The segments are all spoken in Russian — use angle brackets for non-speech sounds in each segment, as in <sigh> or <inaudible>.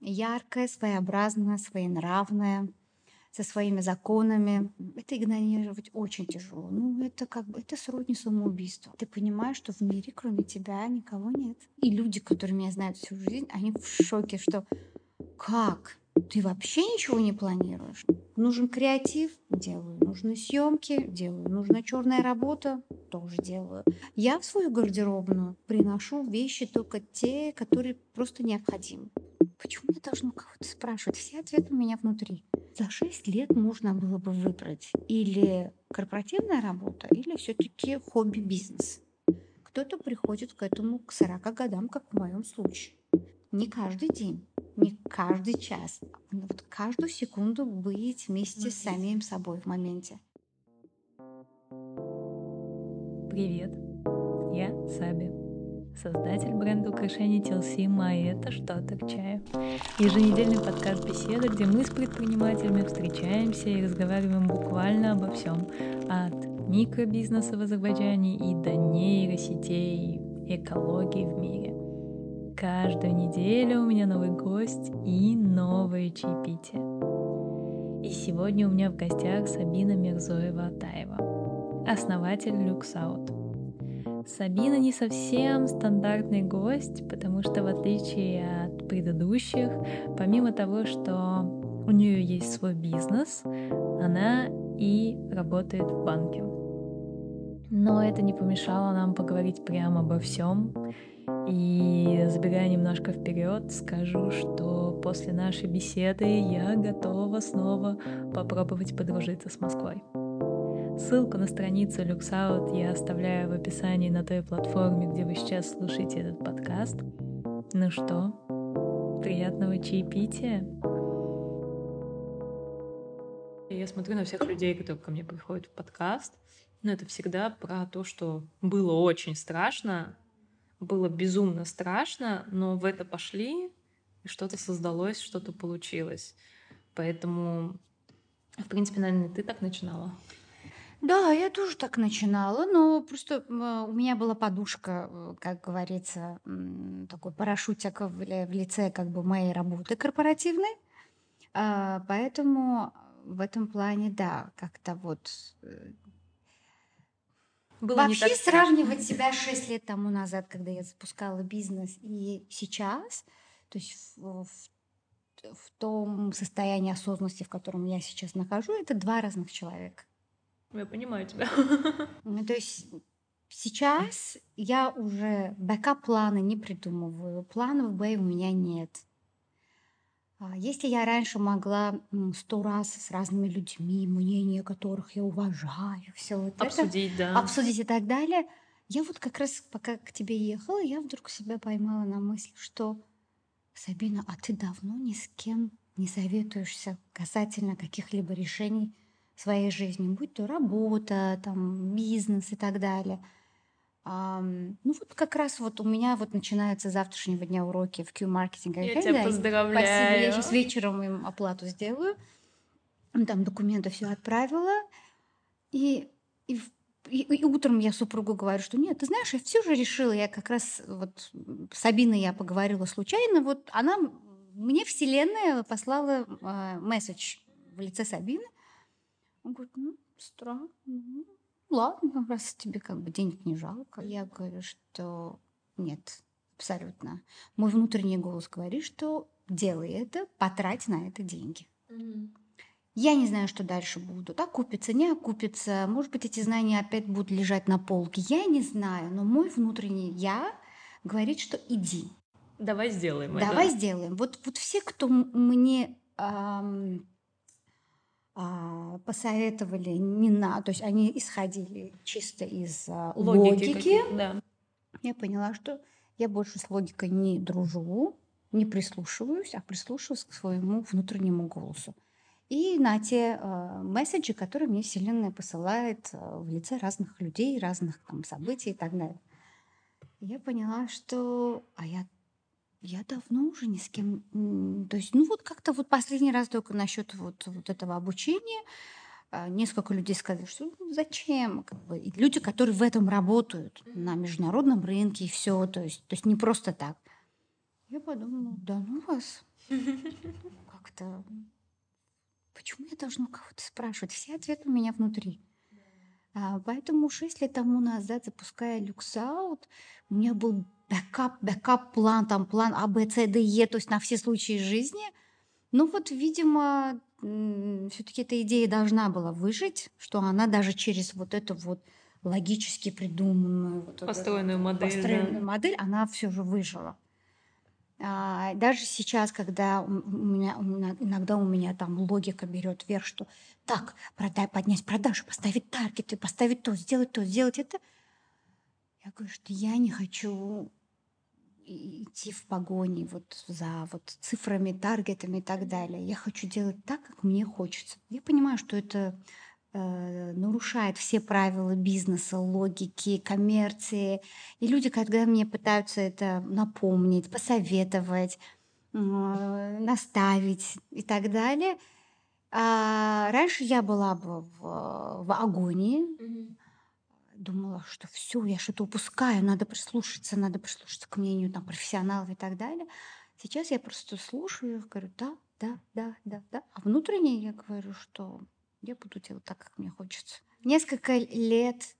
яркое, своеобразное, своенравное, со своими законами. Это игнорировать очень тяжело. Ну, это как бы, это сродни самоубийству. Ты понимаешь, что в мире кроме тебя никого нет. И люди, которые меня знают всю жизнь, они в шоке, что как? Ты вообще ничего не планируешь? Нужен креатив? Делаю. Нужны съемки? Делаю. Нужна черная работа? Тоже делаю. Я в свою гардеробную приношу вещи только те, которые просто необходимы. Почему я должна кого-то спрашивать? Все ответы у меня внутри. За 6 лет можно было бы выбрать или корпоративная работа, или все-таки хобби-бизнес. Кто-то приходит к этому к 40 годам, как в моем случае. Не каждый день, не каждый час, но вот каждую секунду быть вместе с самим собой в моменте. Привет, я Саби создатель бренда украшений TLC «Мои это что-то к чаю». Еженедельный подкаст беседы, где мы с предпринимателями встречаемся и разговариваем буквально обо всем. От микробизнеса в Азербайджане и до нейросетей, экологии в мире. Каждую неделю у меня новый гость и новые чаепития. И сегодня у меня в гостях Сабина Мирзоева-Атаева, основатель Люксаут. Сабина не совсем стандартный гость, потому что в отличие от предыдущих, помимо того, что у нее есть свой бизнес, она и работает в банке. Но это не помешало нам поговорить прямо обо всем. И забегая немножко вперед, скажу, что после нашей беседы я готова снова попробовать подружиться с Москвой. Ссылку на страницу LuxOut я оставляю в описании на той платформе, где вы сейчас слушаете этот подкаст. Ну что, приятного чаепития! Я смотрю на всех людей, которые ко мне приходят в подкаст, но это всегда про то, что было очень страшно, было безумно страшно, но в это пошли, и что-то создалось, что-то получилось. Поэтому, в принципе, наверное, ты так начинала. Да, я тоже так начинала, но просто у меня была подушка, э, как говорится, такой парашютик в в лице как бы моей работы корпоративной. А, поэтому в этом плане, да, как-то вот э, Было не так Вообще страшно. сравнивать себя 6 лет тому назад, когда я запускала бизнес, и сейчас, то есть в, в в том состоянии осознанности, в котором я сейчас нахожу, это два разных человека. Я понимаю тебя. Ну, то есть сейчас я уже бэкап-планы не придумываю. Планов Б у меня нет. А если я раньше могла сто раз с разными людьми, мнение которых я уважаю, все вот обсудить, это, да. обсудить и так далее, я вот как раз пока к тебе ехала, я вдруг себя поймала на мысли, что Сабина, а ты давно ни с кем не советуешься касательно каких-либо решений своей жизни, будь то работа, там, бизнес и так далее. А, ну вот как раз вот у меня вот начинаются завтрашнего дня уроки в Q-маркетинг. Я тебя поздравляю. Спасибо, я сейчас вечером им оплату сделаю. Там документы все отправила. И, и, и, и утром я супругу говорю, что нет, ты знаешь, я все же решила, я как раз вот с Абиной я поговорила случайно, вот она мне вселенная послала э, месседж в лице Сабины, он говорит, ну, странно. Ну, ладно, раз тебе как бы денег не жалко. Я говорю, что нет, абсолютно. Мой внутренний голос говорит, что делай это, потрать на это деньги. Mm-hmm. Я не знаю, что дальше буду. Окупится, не окупится. Может быть, эти знания опять будут лежать на полке. Я не знаю, но мой внутренний я говорит, что иди. Давай сделаем Давай это. сделаем. Вот, вот все, кто мне эм, посоветовали не на, то есть они исходили чисто из а, логики. логики. Да. Я поняла, что я больше с логикой не дружу, не прислушиваюсь, а прислушиваюсь к своему внутреннему голосу. И на те э, месседжи, которые мне Вселенная посылает э, в лице разных людей, разных там событий и так далее. Я поняла, что а я я давно уже ни с кем, то есть, ну вот как-то вот последний раз только насчет вот, вот этого обучения а, несколько людей сказали, что ну, зачем, как бы, и люди, которые в этом работают на международном рынке и все, то есть, то есть не просто так. Я подумала, да ну вас, <laughs> как-то... Почему я должна кого-то спрашивать? Все ответы у меня внутри. А, поэтому 6 лет тому назад, запуская LuxOut, у меня был backup, backup план, там план А, Б, С, Д, Е, то есть на все случаи жизни. Ну вот, видимо, все-таки эта идея должна была выжить, что она даже через вот эту вот логически придуманную вот построенную вот, модель, построенную да. модель, она все же выжила. А, даже сейчас, когда у меня, иногда у меня там логика берет вверх, что так, продай, поднять продажи, поставить таргеты, поставить то, сделать то, сделать это. Я говорю, что я не хочу идти в погоне вот за вот цифрами, таргетами и так далее. Я хочу делать так, как мне хочется. Я понимаю, что это э, нарушает все правила бизнеса, логики, коммерции. И люди, когда мне пытаются это напомнить, посоветовать, э, наставить и так далее, а раньше я была бы в, в агонии, mm-hmm думала, что все, я что-то упускаю, надо прислушаться, надо прислушаться к мнению там, профессионалов и так далее. Сейчас я просто слушаю, говорю, да, да, да, да, да. А внутренне я говорю, что я буду делать так, как мне хочется. Несколько лет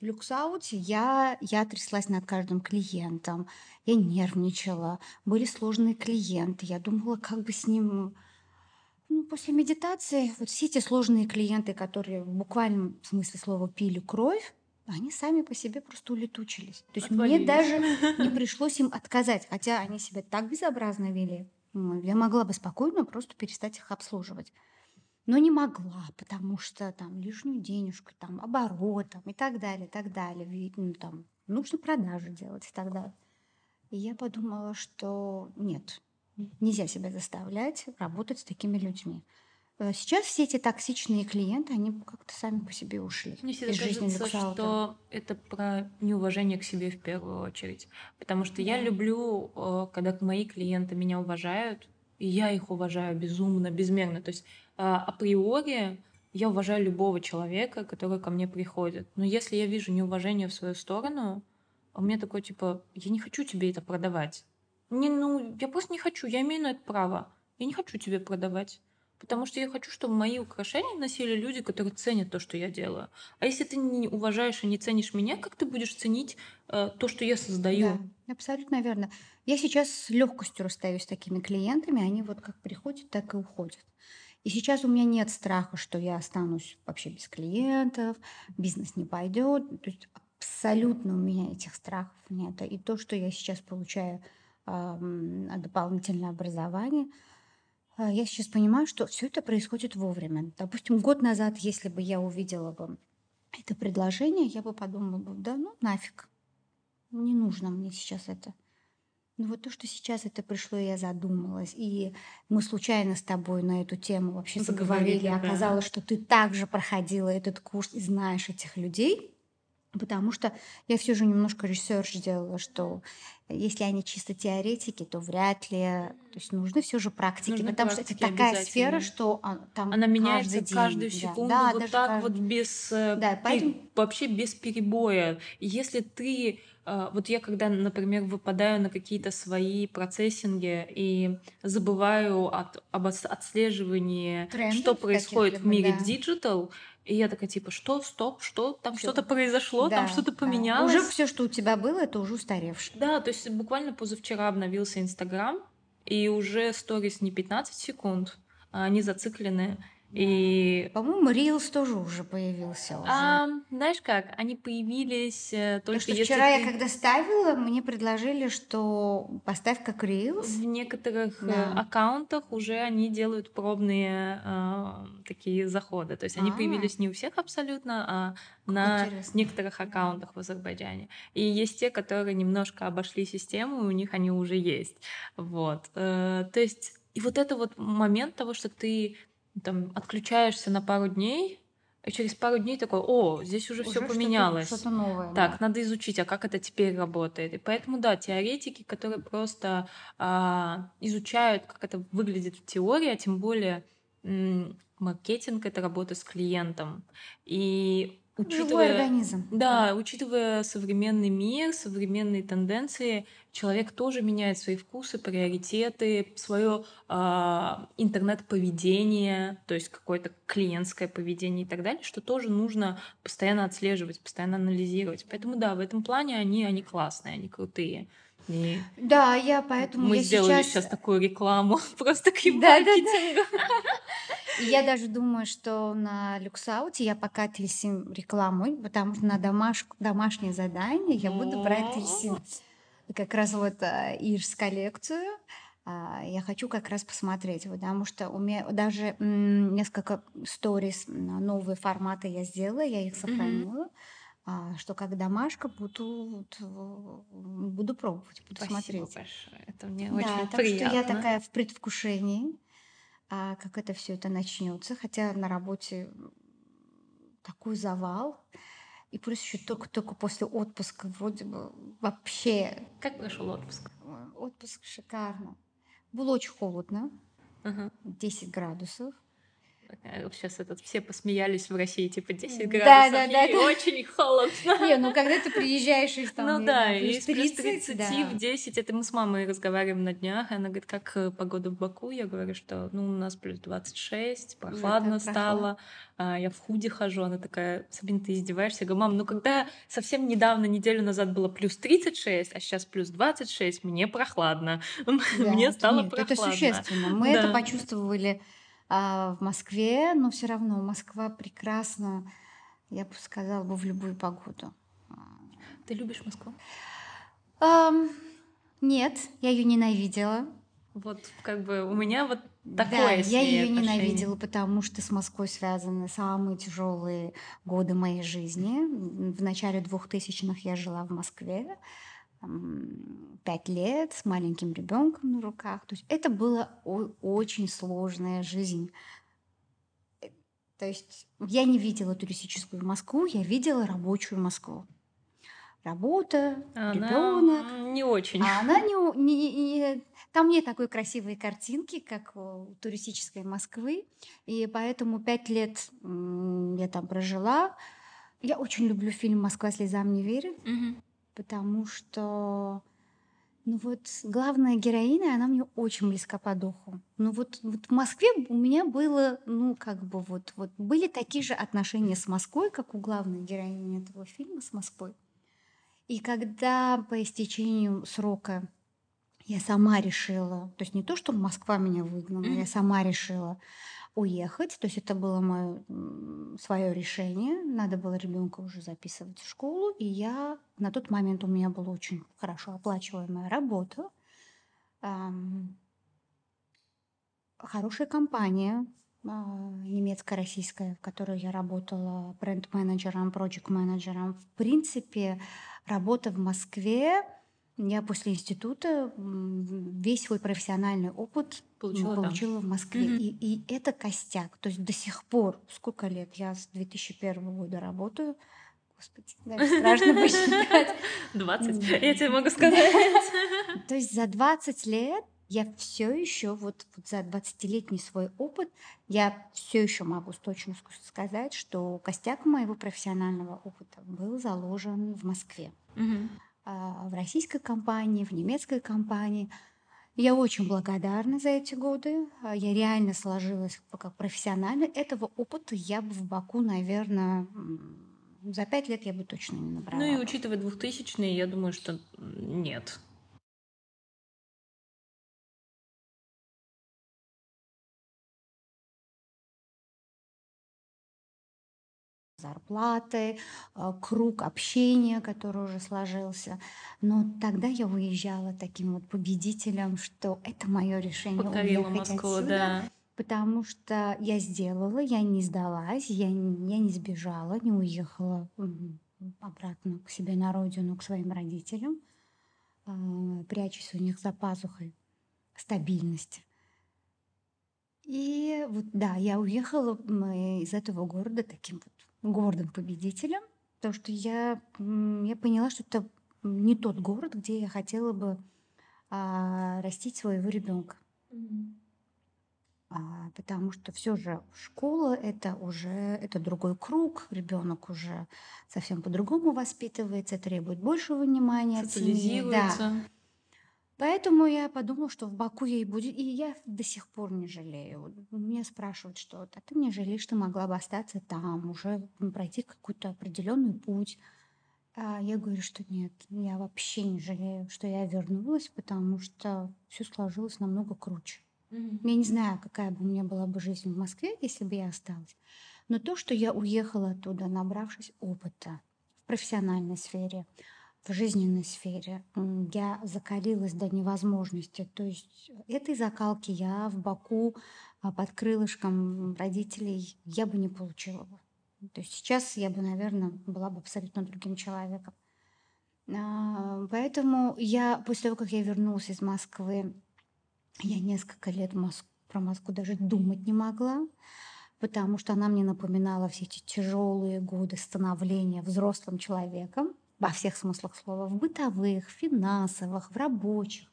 в люксауте я, я тряслась над каждым клиентом, я нервничала, были сложные клиенты, я думала, как бы с ним ну, после медитации вот все эти сложные клиенты, которые в буквальном смысле слова пили кровь, они сами по себе просто улетучились. То есть мне даже <laughs> не пришлось им отказать, хотя они себя так безобразно вели. Я могла бы спокойно просто перестать их обслуживать. Но не могла, потому что там лишнюю денежку, там оборот там, и так далее, и так далее. Ведь, ну, там, нужно продажи делать и так далее. И я подумала, что нет, Нельзя себя заставлять работать с такими людьми. Э, сейчас все эти токсичные клиенты, они как-то сами по себе ушли Мне из жизни кажется, люксаута. что это про неуважение к себе в первую очередь. Потому что да. я люблю, э, когда мои клиенты меня уважают, и я их уважаю безумно, безмерно. То есть э, априори я уважаю любого человека, который ко мне приходит. Но если я вижу неуважение в свою сторону, у меня такое типа, я не хочу тебе это продавать. Не, ну, я просто не хочу, я имею на это право. Я не хочу тебе продавать. Потому что я хочу, чтобы мои украшения носили люди, которые ценят то, что я делаю. А если ты не уважаешь и не ценишь меня, как ты будешь ценить э, то, что я создаю? Да, абсолютно верно. Я сейчас с легкостью расстаюсь с такими клиентами, они вот как приходят, так и уходят. И сейчас у меня нет страха, что я останусь вообще без клиентов, бизнес не пойдет. То есть абсолютно у меня этих страхов нет. И то, что я сейчас получаю дополнительное образование. А, я сейчас понимаю, что все это происходит вовремя. Допустим, год назад, если бы я увидела бы это предложение, я бы подумала бы, да ну нафиг, не нужно мне сейчас это. Но вот то, что сейчас это пришло, я задумалась, и мы случайно с тобой на эту тему вообще заговорили, да. оказалось, что ты также проходила этот курс и знаешь этих людей, Потому что я все же немножко research сделала, что если они чисто теоретики, то вряд ли. То есть нужны все же практики, нужны потому практики что это такая сфера, что там она меняется каждый каждую день, секунду, да, вот так каждый... вот без э, да, поэтому... вообще без перебоя. Если ты э, вот я когда, например, выпадаю на какие-то свои процессинги и забываю от, об отслеживании, Трендов что происходит в мире да. digital, и я такая, типа, что, стоп, что, там что-то произошло, да, там что-то поменялось. Уже все, что у тебя было, это уже устаревшее. Да, то есть буквально позавчера обновился Инстаграм, и уже сторис не 15 секунд, а они зациклены. И... По-моему, Reels тоже уже появился. Уже. А, знаешь как, они появились э, только Потому что вчера ты... я когда ставила, мне предложили, что поставь как Reels. В некоторых э, да. аккаунтах уже они делают пробные э, такие заходы. То есть А-а-а. они а. появились не у всех абсолютно, а на Интересно. некоторых аккаунтах в Азербайджане. И есть те, которые немножко обошли систему, у них они уже есть. Вот. То есть и вот это вот момент того, что ты там отключаешься на пару дней, и через пару дней такой, о, здесь уже, уже все поменялось. Что-то, новое. Так, да. надо изучить, а как это теперь работает. И поэтому, да, теоретики, которые просто а, изучают, как это выглядит в теории, а тем более маркетинг это работа с клиентом. И Живой организм. Да, учитывая современный мир, современные тенденции, человек тоже меняет свои вкусы, приоритеты, свое а, интернет-поведение, то есть какое-то клиентское поведение и так далее, что тоже нужно постоянно отслеживать, постоянно анализировать. Поэтому да, в этом плане они, они классные, они крутые. И да, я поэтому мы я сделали сейчас... сейчас такую рекламу <laughs> просто к да, да, да. Я даже думаю, что на люксауте я пока тельсим рекламой, потому что на домашку, домашнее задание я буду брать тельсим. Как раз вот а, Ирс коллекцию а, я хочу как раз посмотреть, потому что у меня даже несколько сторис, новые форматы я сделала, я их сохранила. Mm-hmm что как домашка буду, буду пробовать, буду Спасибо смотреть. большое. Это мне да, очень так приятно. что я такая в предвкушении, а, как это все это начнется. Хотя на работе такой завал. И плюс еще только-только после отпуска вроде бы вообще... Как прошел отпуск? Отпуск шикарно. Было очень холодно. Uh-huh. 10 градусов. Сейчас этот все посмеялись в России, типа 10 градусов, да, да, да, да. очень холодно. Не, ну когда ты приезжаешь из там, Ну да, плюс 30 да. в 10, это мы с мамой разговариваем на днях, и она говорит, как э, погода в Баку? Я говорю, что ну у нас плюс 26, прохладно да, стало, а, я в худе хожу, она такая, Сабин, ты издеваешься? Я говорю, мам, ну когда совсем недавно, неделю назад было плюс 36, а сейчас плюс 26, мне прохладно, <laughs> да, мне стало нет, прохладно. Это существенно, мы да. это почувствовали а, в Москве, но все равно Москва прекрасна, я бы сказала бы, в любую погоду. Ты любишь Москву? Um, нет, я ее ненавидела. Вот как бы у меня вот такое. Да, я ее ненавидела, потому что с Москвой связаны самые тяжелые годы моей жизни. В начале двухтысячных я жила в Москве пять лет с маленьким ребенком на руках. То есть это была очень сложная жизнь. Э, то есть я не видела туристическую Москву, я видела рабочую Москву. Работа, ребенок. Не очень. А она не, не, не, там нет такой красивой картинки, как у туристической Москвы. И поэтому пять лет я там прожила. Я очень люблю фильм Москва слезам не верит. Угу потому что ну вот главная героиня, она мне очень близка по духу. Ну вот, вот в Москве у меня было, ну как бы вот, вот были такие же отношения с Москвой, как у главной героини этого фильма с Москвой. И когда по истечению срока я сама решила, то есть не то, что Москва меня выгнала, mm-hmm. я сама решила уехать. То есть это было мое свое решение. Надо было ребенка уже записывать в школу. И я на тот момент у меня была очень хорошо оплачиваемая работа. Эм, хорошая компания э, немецко-российская, в которой я работала бренд-менеджером, проект-менеджером. В принципе, работа в Москве я после института весь свой профессиональный опыт получила, получила в Москве. Угу. И, и это костяк. То есть до сих пор, сколько лет? Я с 2001 года работаю. Господи, даже страшно <laughs> посчитать. 20, я тебе могу сказать. <laughs> То есть за 20 лет я все еще, вот, вот за 20-летний свой опыт, я все еще могу с точностью сказать, что костяк моего профессионального опыта был заложен в Москве. Угу. А, в российской компании, в немецкой компании. Я очень благодарна за эти годы. А, я реально сложилась как профессионально. Этого опыта я бы в Баку, наверное, за пять лет я бы точно не набрала. Ну и учитывая 2000-е, я думаю, что нет. Зарплаты, э, круг общения, который уже сложился. Но тогда я уезжала таким вот победителем, что это мое решение Покорила уехать Москву, отсюда. Да. Потому что я сделала, я не сдалась, я, не, я не сбежала, не уехала обратно к себе на родину, к своим родителям, э, прячусь у них за пазухой стабильности. И вот да, я уехала из этого города таким вот гордым победителем, потому что я, я поняла, что это не тот город, где я хотела бы а, растить своего ребенка. А, потому что все же школа это уже это другой круг, ребенок уже совсем по-другому воспитывается, требует большего внимания от семьи. Да. Поэтому я подумала, что в Баку ей будет, и я до сих пор не жалею. Меня спрашивают что-то, а ты не жалеешь, что могла бы остаться там, уже пройти какой-то определенный путь. А я говорю, что нет, я вообще не жалею, что я вернулась, потому что все сложилось намного круче. Мгм. Я не знаю, какая бы у меня была бы жизнь в Москве, если бы я осталась. Но то, что я уехала оттуда, набравшись опыта в профессиональной сфере, в жизненной сфере, я закалилась до невозможности. То есть этой закалки я в Баку а, под крылышком родителей я бы не получила бы. То есть сейчас я бы, наверное, была бы абсолютно другим человеком. А, Поэтому я после того, как я вернулась из Москвы, я несколько лет про Москву даже думать не могла, потому что она мне напоминала все эти тяжелые годы становления взрослым человеком во всех смыслах слова, в бытовых, финансовых, в рабочих,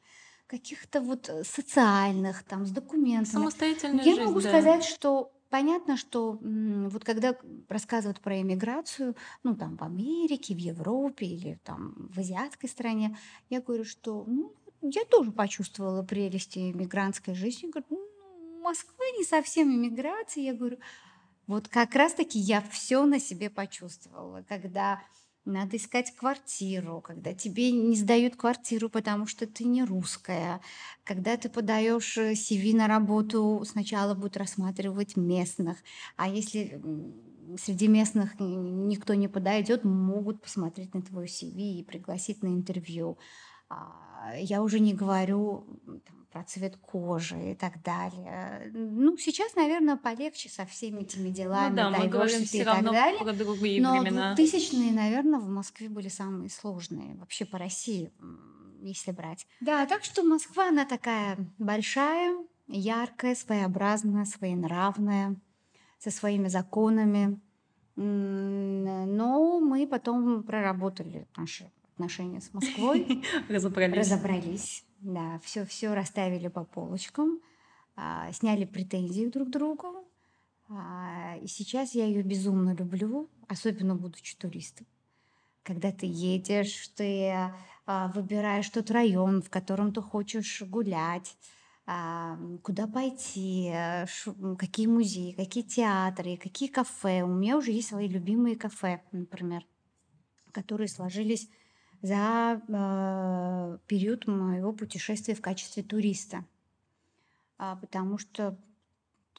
каких-то вот э, социальных, там, с документами. Самостоятельная Я жизнь, могу да. сказать, что понятно, что вот когда рассказывают про иммиграцию, ну там в Америке, в Европе или там в азиатской стране, я говорю, что ну, я тоже почувствовала прелести иммигрантской жизни. Говорю, ну, Москва не совсем иммиграция. Я говорю, вот как раз-таки я все на себе почувствовала, когда надо искать квартиру, когда тебе не сдают квартиру, потому что ты не русская, когда ты подаешь э, CV на работу, сначала будут рассматривать местных, а если среди местных никто не подойдет, могут посмотреть на твой CV и пригласить на интервью. А, Я уже не говорю там, про цвет кожи и так далее. Ну, сейчас, наверное, полегче со всеми этими Ну делами, да, мы говорим diversity и все так равно далее. про другие Но времена. 2000-е, наверное, в Москве были самые сложные вообще по России, если брать. Да, так что Москва, она такая большая, яркая, своеобразная, своенравная, со своими законами. Но мы потом проработали наши отношения с Москвой, <laughs> Разобрались. разобрались, да, все, все расставили по полочкам, а, сняли претензии друг к другу. А, И сейчас я ее безумно люблю, особенно будучи туристом. Когда ты едешь, ты а, выбираешь тот район, в котором ты хочешь гулять, а, куда пойти, м, какие музеи, какие театры, какие кафе. У меня уже есть свои любимые кафе, например, которые сложились за а, период моего путешествия в качестве туриста. А, Потому что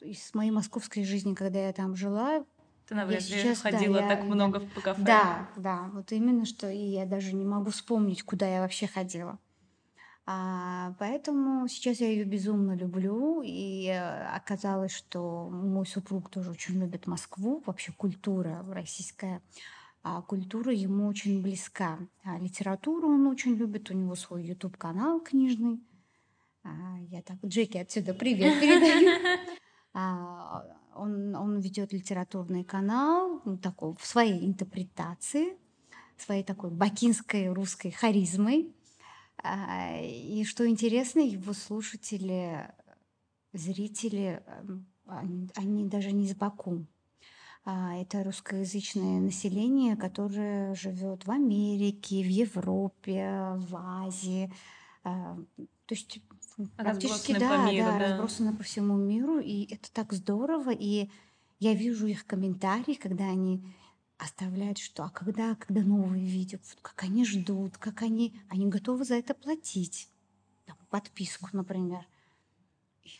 из моей московской жизни, когда я там жила, Ты навряд я ли сейчас, да, ходила я, так я- много в кафе. да, да, вот именно что, и я даже не могу вспомнить, куда я вообще ходила. А, поэтому сейчас я ее безумно люблю, и э, оказалось, что мой супруг тоже очень любит Москву, вообще культура российская, культура ему очень близка. А литературу он очень любит, у него свой YouTube-канал книжный. А, я так Джеки отсюда привет <laughs> передаю. А, он, он ведет литературный канал, ну, такой, в своей интерпретации, своей такой бакинской русской харизмой. А, И что интересно, его слушатели, зрители, эм, они, они даже не из Баку. А, Это русскоязычное население, которое живет в Америке, в Европе, в Азии. А, То есть практически, Разбросаны по да, миру, да, да. разбросаны по всему миру, и это так здорово. И я вижу их комментарии, когда они оставляют, что а когда, когда новые видео, вот как они ждут, как они, они готовы за это платить, там, подписку, например.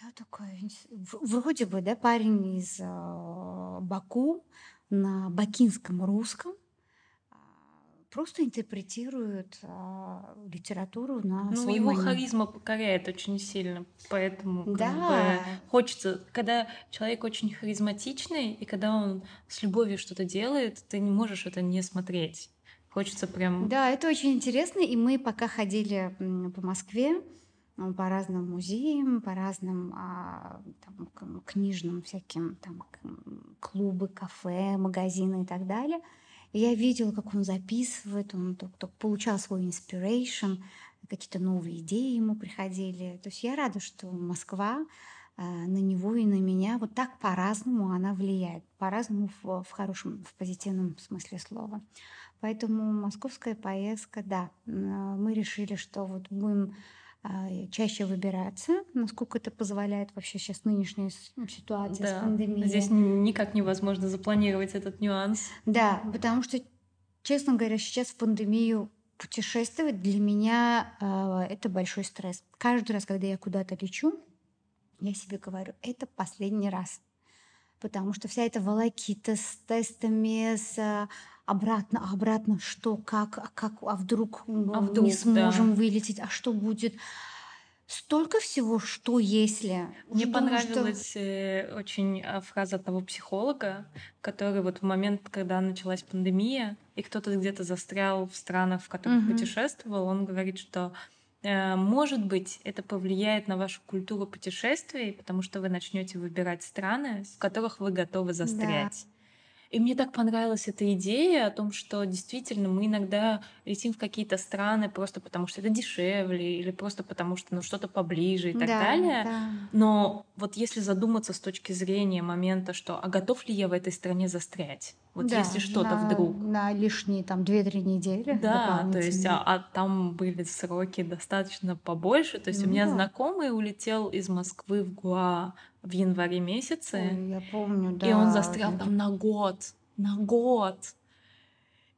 Я такая, вроде бы, да, парень из а, Баку на бакинском русском а, просто интерпретирует а, литературу на Ну, свой его манер. харизма покоряет очень сильно, поэтому как Да, бы хочется, когда человек очень харизматичный, и когда он с любовью что-то делает, ты не можешь это не смотреть. Хочется прям... да, это очень интересно. И мы пока ходили по Москве, по разным музеям, по разным а, там, книжным всяким там клубы, кафе, магазины и так далее. И я видела, как он записывает, он только, получал свой inspiration, какие-то новые идеи ему приходили. То есть я рада, что Москва а, на него и на меня вот так по-разному она влияет, по-разному в, в хорошем, в позитивном смысле слова. Поэтому московская поездка, да, мы решили, что вот будем чаще выбираться, насколько это позволяет вообще сейчас нынешняя ситуация да. с пандемией. Здесь никак невозможно запланировать этот нюанс. Да, потому что, честно говоря, сейчас в пандемию путешествовать для меня э, это большой стресс. Каждый раз, когда я куда-то лечу, я себе говорю, это последний раз. Потому что вся эта волокита с тестами, с обратно, а обратно что, как, а как, а вдруг, а вдруг не сможем да. вылететь, а что будет? Столько всего, что если. Мне Думаю, понравилась что... Э, очень а, фраза одного психолога, который вот в момент, когда началась пандемия, и кто-то где-то застрял в странах, в которых угу. путешествовал, он говорит, что э, может быть, это повлияет на вашу культуру путешествий, потому что вы начнете выбирать страны, в которых вы готовы застрять. Да. И мне так понравилась эта идея о том, что действительно мы иногда летим в какие-то страны просто потому, что это дешевле, или просто потому, что ну, что-то поближе и так да, далее. Да. Но вот если задуматься с точки зрения момента, что а готов ли я в этой стране застрять? Вот да, если что-то на, вдруг. На лишние там 2-3 недели. Да, то есть, а, а там были сроки достаточно побольше. То есть, ну, у меня да. знакомый улетел из Москвы в Гуа в январе месяце. Ой, я помню, да. И он застрял там на год. На год.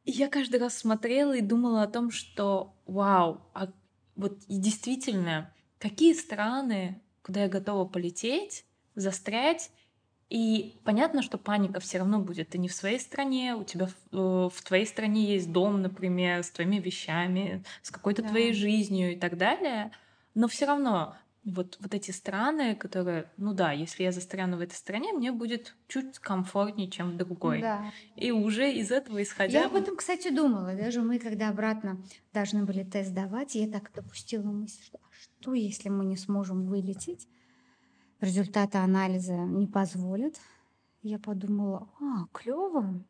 И я каждый раз смотрела и думала о том, что вау, а вот действительно, какие страны, куда я готова полететь, застрять, и понятно, что паника все равно будет. Ты не в своей стране, у тебя в, э, в твоей стране есть дом, например, с твоими вещами, с какой-то да. твоей жизнью и так далее. Но все равно вот, вот эти страны, которые, ну да, если я застряну в этой стране, мне будет чуть комфортнее, чем в другой. Да. И уже из этого исходя... Я об этом, кстати, думала. Даже мы, когда обратно должны были тест давать, я так допустила мысль, что а что, если мы не сможем вылететь? результаты анализа не позволят. Я подумала, а, клево.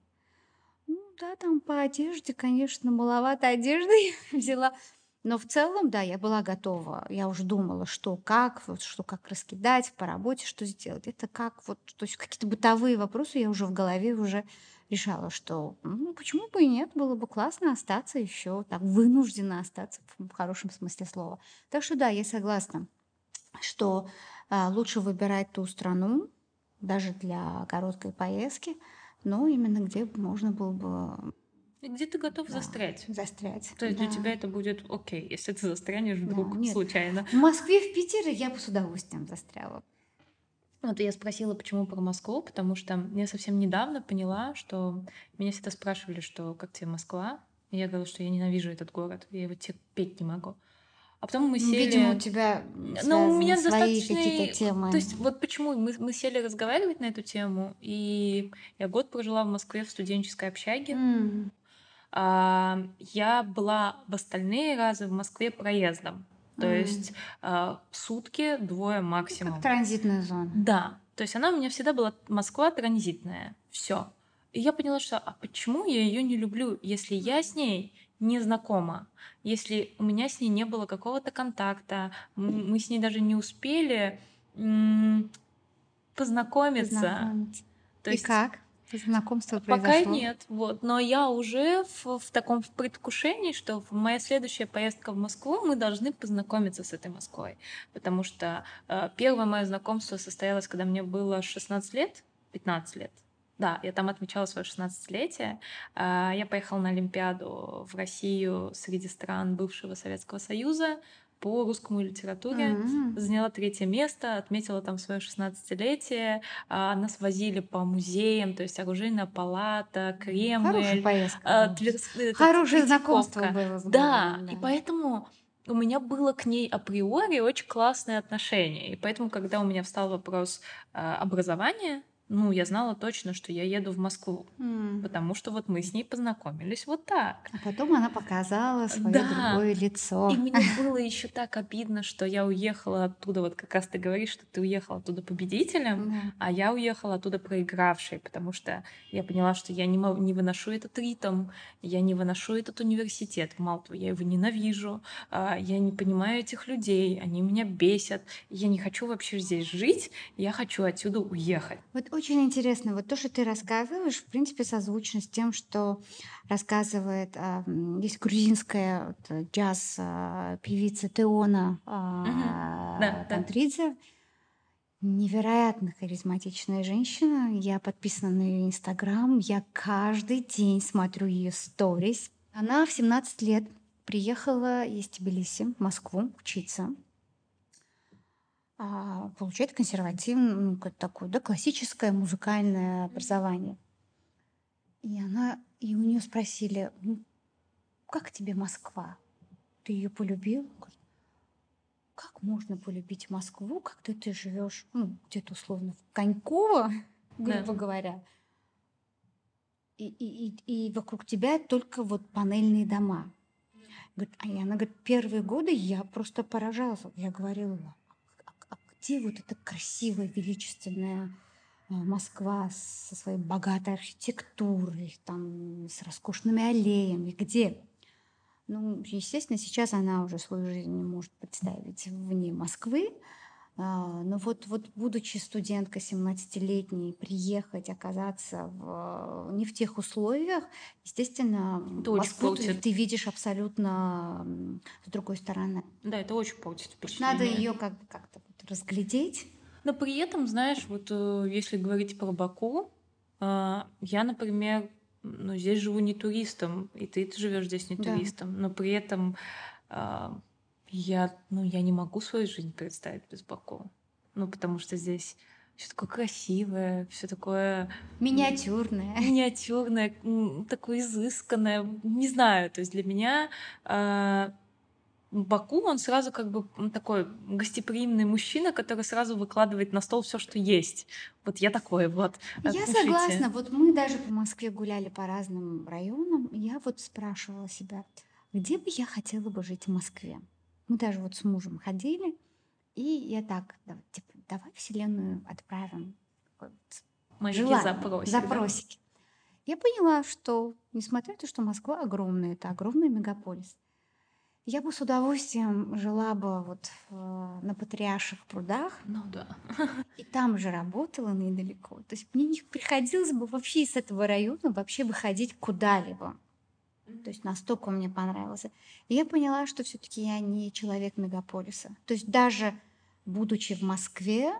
Ну да, там по одежде, конечно, маловато одежды <laughs> взяла. Но в целом, да, я была готова. Я уже думала, что как, вот, что как раскидать по работе, что сделать. Это как вот, то есть какие-то бытовые вопросы я уже в голове уже решала, что ну, почему бы и нет, было бы классно остаться еще, так вынуждена остаться в хорошем смысле слова. Так что да, я согласна, что а, лучше выбирать ту страну, даже для короткой поездки, но именно где можно было бы где ты готов да, застрять? Застрять. То есть да. для тебя это будет окей, если ты застрянешь вдруг да, нет. случайно. В Москве, в Питере я бы с удовольствием застряла. Вот я спросила, почему про Москву, потому что я совсем недавно поняла, что меня всегда спрашивали, что как тебе Москва? И я говорила, что я ненавижу этот город, я его терпеть не могу. А потом мы сели... Видимо, у тебя ну, у меня свои какие-то темы. То есть вот почему мы, мы сели разговаривать на эту тему, и я год прожила в Москве в студенческой общаге. Mm. А, я была в остальные разы в Москве проездом. То mm. есть а, сутки, двое максимум. Как транзитная зона. Да. То есть она у меня всегда была Москва транзитная. Все. И я поняла, что а почему я ее не люблю, если я с ней не знакома. Если у меня с ней не было какого-то контакта, мы с ней даже не успели познакомиться. познакомиться. То есть, И как? Знакомство произошло? Пока нет, вот. Но я уже в, в таком предвкушении, что в моя следующая поездка в Москву мы должны познакомиться с этой Москвой, потому что э, первое мое знакомство состоялось, когда мне было 16 лет, 15 лет. Да, я там отмечала свое 16-летие. А, я поехала на Олимпиаду в Россию среди стран бывшего Советского Союза по русскому литературе. Mm-hmm. Заняла третье место, отметила там свое 16-летие. А, нас возили по музеям, то есть оружейная палата, Кремль. Хорошая поездка. А, Твер... Хорошее знакомство было. Да, да, и поэтому у меня было к ней априори очень классное отношение. И поэтому, когда у меня встал вопрос образования, ну, я знала точно, что я еду в Москву, М. потому что вот мы с ней познакомились вот так. А потом она показала свое Да. другое лицо. И мне <laughs> было еще так обидно, что я уехала оттуда, вот как раз ты говоришь, что ты уехала оттуда победителем, Да. а я уехала оттуда проигравшей, потому что я поняла, что я не, не выношу этот ритм, я не выношу этот университет. Мало того, я его ненавижу, а, я не понимаю этих людей, они меня бесят, я не хочу вообще здесь жить, я хочу отсюда уехать. Вот очень интересно, вот то, что ты рассказываешь, в принципе, созвучно с тем, что рассказывает, м, есть грузинская вот, э, джаз а, певица Теона а, Да, да. Тантридзе. Невероятно харизматичная женщина. Я подписана на ее инстаграм. Я каждый день смотрю ее сторис. Она в 17 лет приехала из Тбилиси в Москву учиться. А, получает консервативное, ну, как такое, да, классическое музыкальное образование. И она, и у нее спросили, «Ну, как тебе Москва? Ты ее полюбил? Как можно полюбить Москву, когда ты живешь, ну, где-то условно в Коньково, <laughs> грубо Да. говоря, и, и, и, и вокруг тебя только вот панельные дома. Говорит, а она говорит, первые годы я просто поражалась. Я говорила, где вот эта красивая, величественная а, Москва со своей богатой архитектурой, там, с роскошными аллеями, где? Ну, естественно, сейчас она уже свою жизнь не может представить вне Москвы, а, но вот, вот будучи студенткой 17-летней, приехать, оказаться в, не в тех условиях, естественно, Москву ты, ты видишь абсолютно с другой стороны. Да, это очень портит Вот Надо впечатление. ее как-то разглядеть. Но при этом, знаешь, вот э, если говорить про Баку, э, я, например, ну, здесь живу не туристом, и ты, живешь здесь не Да. туристом, но при этом э, я, ну, я не могу свою жизнь представить без Баку. Ну, потому что здесь все такое красивое, все такое миниатюрное, м, такое изысканное. Не знаю, то есть для меня э, Баку, он сразу как бы такой гостеприимный мужчина, который сразу выкладывает на стол все, что есть. Вот я такой вот. Я согласна. Вот мы даже по Москве гуляли по разным районам. Я вот спрашивала себя, где бы я хотела бы жить в Москве. Мы даже вот с мужем ходили, и я так, да, типа, давай Вселенную отправим. вот желание, запросик, да? запросики. Я поняла, что, несмотря на то, что Москва огромная, это огромный мегаполис, я бы с удовольствием жила бы вот в- на Патриарших прудах, Ну да. и там же работала недалеко. То есть мне не приходилось бы вообще из этого района вообще выходить куда-либо. То есть настолько мне понравилось. И я поняла, что все-таки я не человек мегаполиса. То есть даже будучи в Москве,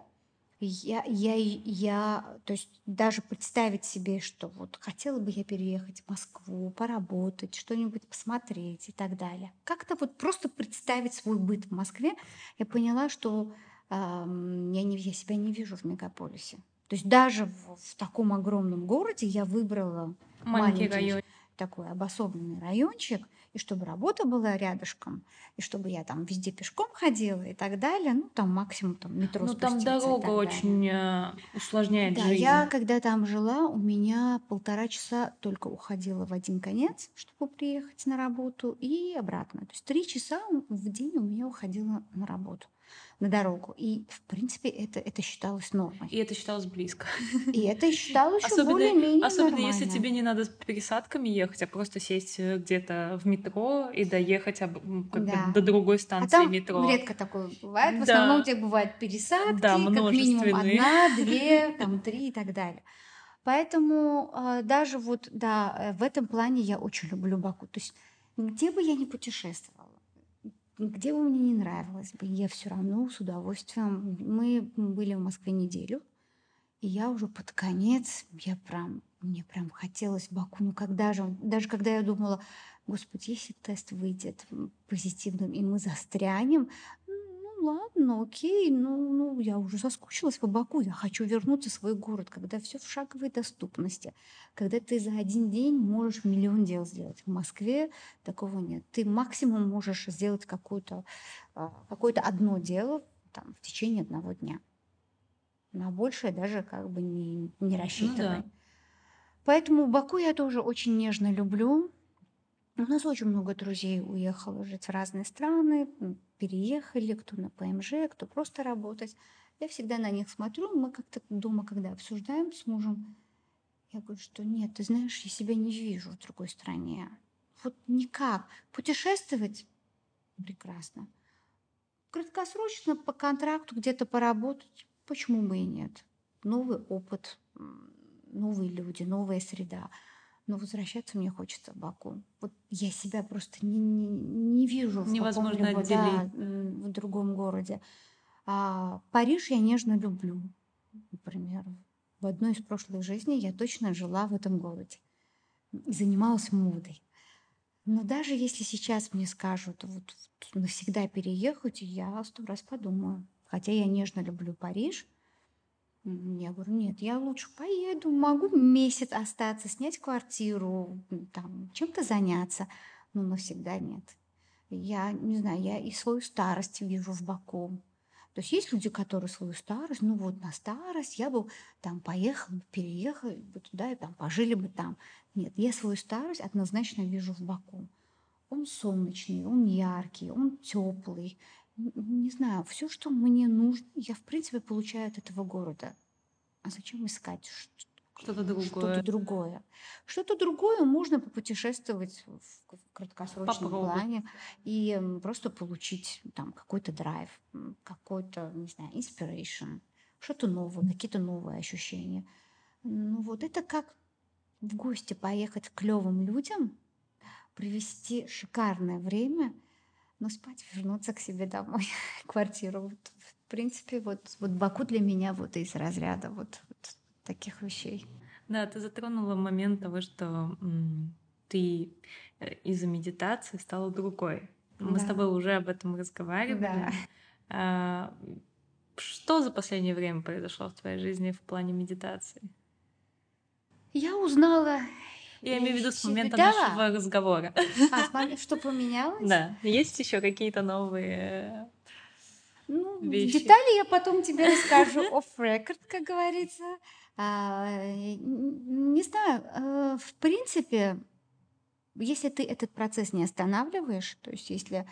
я, я, я, то есть даже представить себе, что вот хотела бы я переехать в Москву, поработать, что-нибудь посмотреть и так далее. Как-то вот просто представить свой быт в Москве, я поняла, что ам, я, не, я себя не вижу в мегаполисе. То есть даже в, в таком огромном городе я выбрала Маленький маленький район. такой обособленный райончик, и чтобы работа была рядышком, и чтобы я там везде пешком ходила и так далее, ну там максимум там метро Ну там дорога далее. очень э, усложняет Да, жизнь. я когда там жила, у меня полтора часа только уходила в один конец, чтобы приехать на работу, и обратно. То есть три часа в день у меня уходило на работу, на дорогу. И, в принципе, это, это считалось нормой. И это считалось близко. <laughs> И это считалось Особенно, более-менее особенно если нормально. тебе не надо с пересадками ехать, а просто сесть э, где-то в метро и доехать как бы Да. до другой А станции там метро. редко такое бывает. В Да. основном у тебя бывают пересадки, Да, как минимум одна, две, <laughs> там три и так далее. Поэтому э, даже вот, да, э, в этом плане я очень люблю Баку. То есть где бы я ни путешествовала, где бы мне не нравилось бы, я все равно с удовольствием. Мы были в Москве неделю, и я уже под конец, я прям, мне прям хотелось Баку. Ну когда же, даже когда я думала, господи, если тест выйдет позитивным, и мы застрянем, ну ладно, окей, ну, ну я уже соскучилась по Баку, я хочу вернуться в свой город, когда все в шаговой доступности, когда ты за один день можешь миллион дел сделать. В Москве такого нет. Ты максимум можешь сделать какое-то а, какое-то одно дело там, в течение одного дня. На большее даже как бы не, не рассчитывай. Ну да. Поэтому Баку я тоже очень нежно люблю. У нас очень много друзей уехало жить в разные страны, переехали, кто на ПМЖ, кто просто работать. Я всегда на них смотрю, мы как-то дома, когда обсуждаем с мужем, я говорю, что нет, ты знаешь, я себя не вижу в другой стране. Вот никак. Путешествовать прекрасно. Краткосрочно по контракту где-то поработать, почему бы и нет. Новый опыт, новые люди, новая среда. Но возвращаться мне хочется в Баку. Вот я себя просто не, не, не вижу Невозможно в, отделить. да, в другом городе. А Париж я нежно люблю, например. В одной из прошлых жизней я точно жила в этом городе и занималась модой. Но даже если сейчас мне скажут вот навсегда переехать, я сто раз подумаю. Хотя я нежно люблю Париж – я говорю, нет, я лучше поеду, могу месяц остаться, снять квартиру, там, чем-то заняться, но навсегда нет. Я не знаю, я и свою старость вижу в Баку. То есть есть люди, которые свою старость, ну вот на старость я бы там поехал, переехал бы туда и там пожили бы там. Нет, я свою старость однозначно вижу в Баку. Он солнечный, он яркий, он теплый не знаю, все, что мне нужно, я, в принципе, получаю от этого города. А зачем искать что-то другое? Что-то другое. Что-то другое можно попутешествовать в краткосрочном Попробуй. плане и просто получить там какой-то драйв, какой-то, не знаю, inspiration, что-то новое, какие-то новые ощущения. Ну вот это как в гости поехать к клевым людям, провести шикарное время – но спать, вернуться к себе домой, <laughs> квартиру. Вот, в принципе, вот, вот Баку для меня вот из разряда вот, вот таких вещей. Да, ты затронула момент того, что ты э, из-за медитации стала другой. Мы Да. с тобой уже об этом разговаривали. Да. А, что за последнее время произошло в твоей жизни в плане медитации? Я узнала... Я имею в виду с момента Да. нашего разговора. А, что поменялось? Да. Есть еще какие-то новые Ну, Вещи. детали я потом тебе расскажу off record, как говорится. А, не знаю, э, в принципе, если ты этот процесс не останавливаешь, то есть если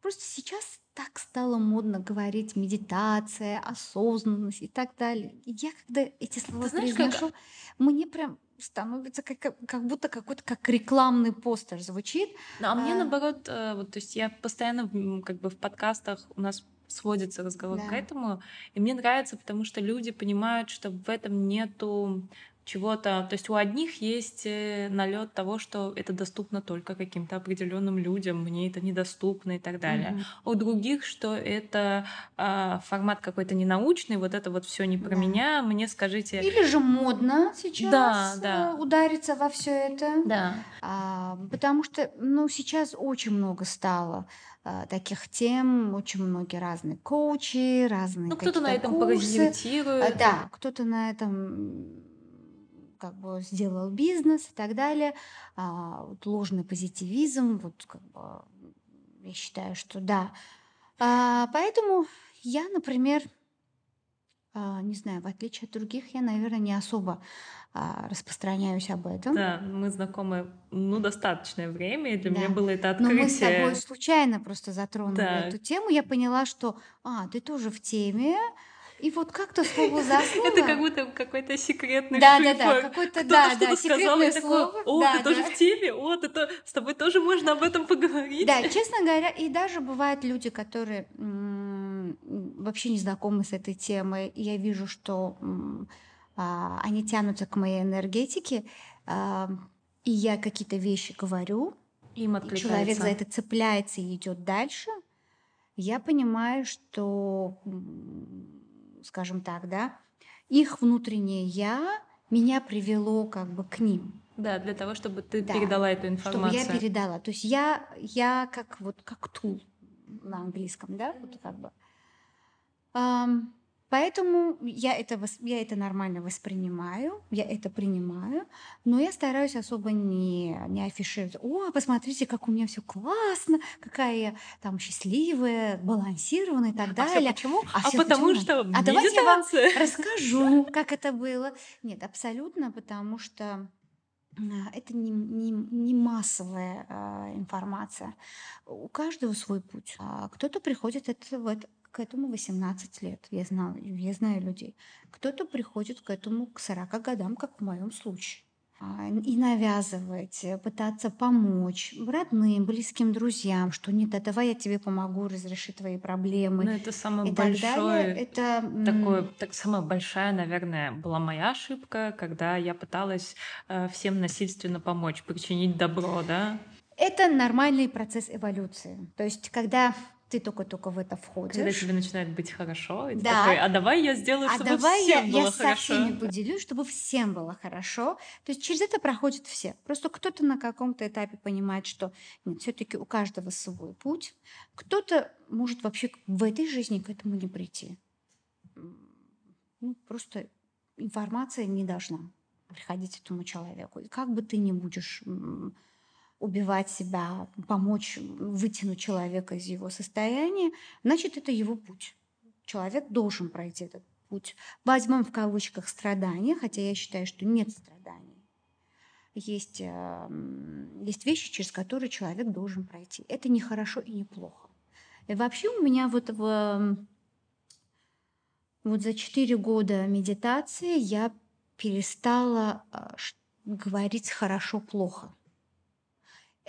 просто сейчас так стало модно говорить медитация, осознанность и так далее. И я когда эти слова знаешь, как- произношу, мне прям становится как, как- будто какой-то как рекламный постер звучит. Ну, а мне А. наоборот, э, вот, то есть я постоянно как бы в подкастах у нас сводится разговор Да. к этому, и мне нравится, потому что люди понимают, что в этом нету чего-то, то есть у одних есть налет того, что это доступно только каким-то определенным людям, мне это недоступно и так далее. Мгм. У других, что это а, формат какой-то ненаучный, вот это вот все не про Да. меня, мне скажите. Или же модно сейчас Да, да. э, удариться во все это. Да. А, потому что, ну, сейчас очень много стало а, таких тем, очень многие разные коучи, разные Ну, кто-то на этом паразитирует. А, да, кто-то на этом как бы сделал бизнес и так далее. А, вот ложный позитивизм, вот как бы я считаю, что да. А, поэтому я, например, а, не знаю, в отличие от других, я, наверное, не особо а, распространяюсь об этом. Да, мы знакомы, ну, достаточное время, и для меня Да. было это Но мы с открытие. тобой случайно просто затронули Да. эту тему. Я поняла, что, а, ты тоже в теме. И вот как-то слово за <laughs> слово. Это как будто какой-то секретный Да, да, да, шифр. какой-то, Кто-то да, что-то да, сказал, и секретное слово. о, Да, ты тоже да. в теме, о, ты то- с тобой тоже можно об этом поговорить. Да, честно говоря, и даже бывают люди, которые м, вообще не знакомы с этой темой. И я вижу, что м, а, они тянутся к моей энергетике, а, и я какие-то вещи говорю, Им и человек за это цепляется и идет дальше, я понимаю, что, м, скажем так, да, их внутреннее я меня привело как бы к ним, Да, для того, чтобы ты Да, передала эту чтобы я информацию. передала. То есть я, я как вот как тул на английском, да, вот как бы. Ам, Поэтому я это, я это нормально воспринимаю, я это принимаю, но я стараюсь особо не, не афишировать. О, посмотрите, как у меня все классно, какая я там счастливая, балансированная и так далее. А почему? А, а потому почему? что А давайте я вам расскажу, как это было. Нет, абсолютно, потому что это не, не, не массовая э, информация. У каждого свой путь. А кто-то приходит это, в это, к этому 18 лет. Я знаю, я знаю людей. Кто-то приходит к этому к 40 годам, как в моем случае. А, и навязывать, э, пытаться помочь родным, близким друзьям, что нет, а давай я тебе помогу разрешить твои проблемы. Ну, это самое большое, это такое, так самая большая, наверное, была моя ошибка, когда я пыталась э, всем насильственно помочь, причинить добро, да. Это нормальный процесс эволюции. То есть, когда ты только-только в это входишь. Когда тебе начинает быть хорошо, и да. такой, а давай я сделаю, а чтобы давай всем я, было я хорошо. со всеми поделюсь, чтобы всем было хорошо. То есть через это проходят все. Просто кто-то на каком-то этапе понимает, что нет, все-таки у каждого свой путь. Кто-то может вообще в этой жизни к этому не прийти. Ну, просто информация не должна приходить этому человеку. И как бы ты ни будешь убивать себя, помочь вытянуть человека из его состояния, значит, это его путь. Человек должен пройти этот путь. Возьмем в кавычках страдания, хотя я считаю, что нет страданий. Есть, эм, есть вещи, через которые человек должен пройти. Это не хорошо и не плохо. И вообще у меня вот в вот за четыре года медитации я перестала э, говорить хорошо-плохо.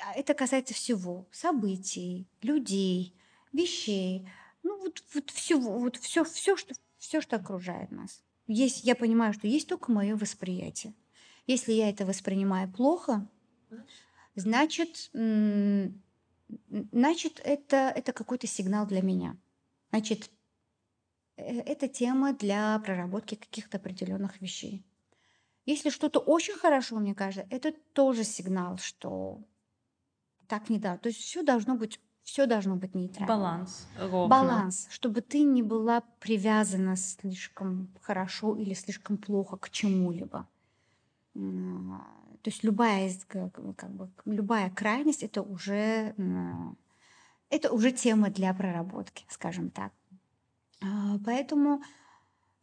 А это касается всего. Событий, людей, вещей. Ну, вот, вот всего, вот все, все, что, все, что окружает нас. Есть, я понимаю, что есть только мое восприятие. Если я это воспринимаю плохо, значит, значит это, это какой-то сигнал для меня. Значит, э, это тема для проработки каких-то определенных вещей. Если что-то очень хорошо, мне кажется, это тоже сигнал, что так не да. То есть все должно быть все должно быть нейтрально. Баланс. Ровно. Баланс, чтобы ты не была привязана слишком хорошо или слишком плохо к чему-либо. То есть любая, как бы, любая крайность это уже, это уже тема для проработки, скажем так. А, поэтому,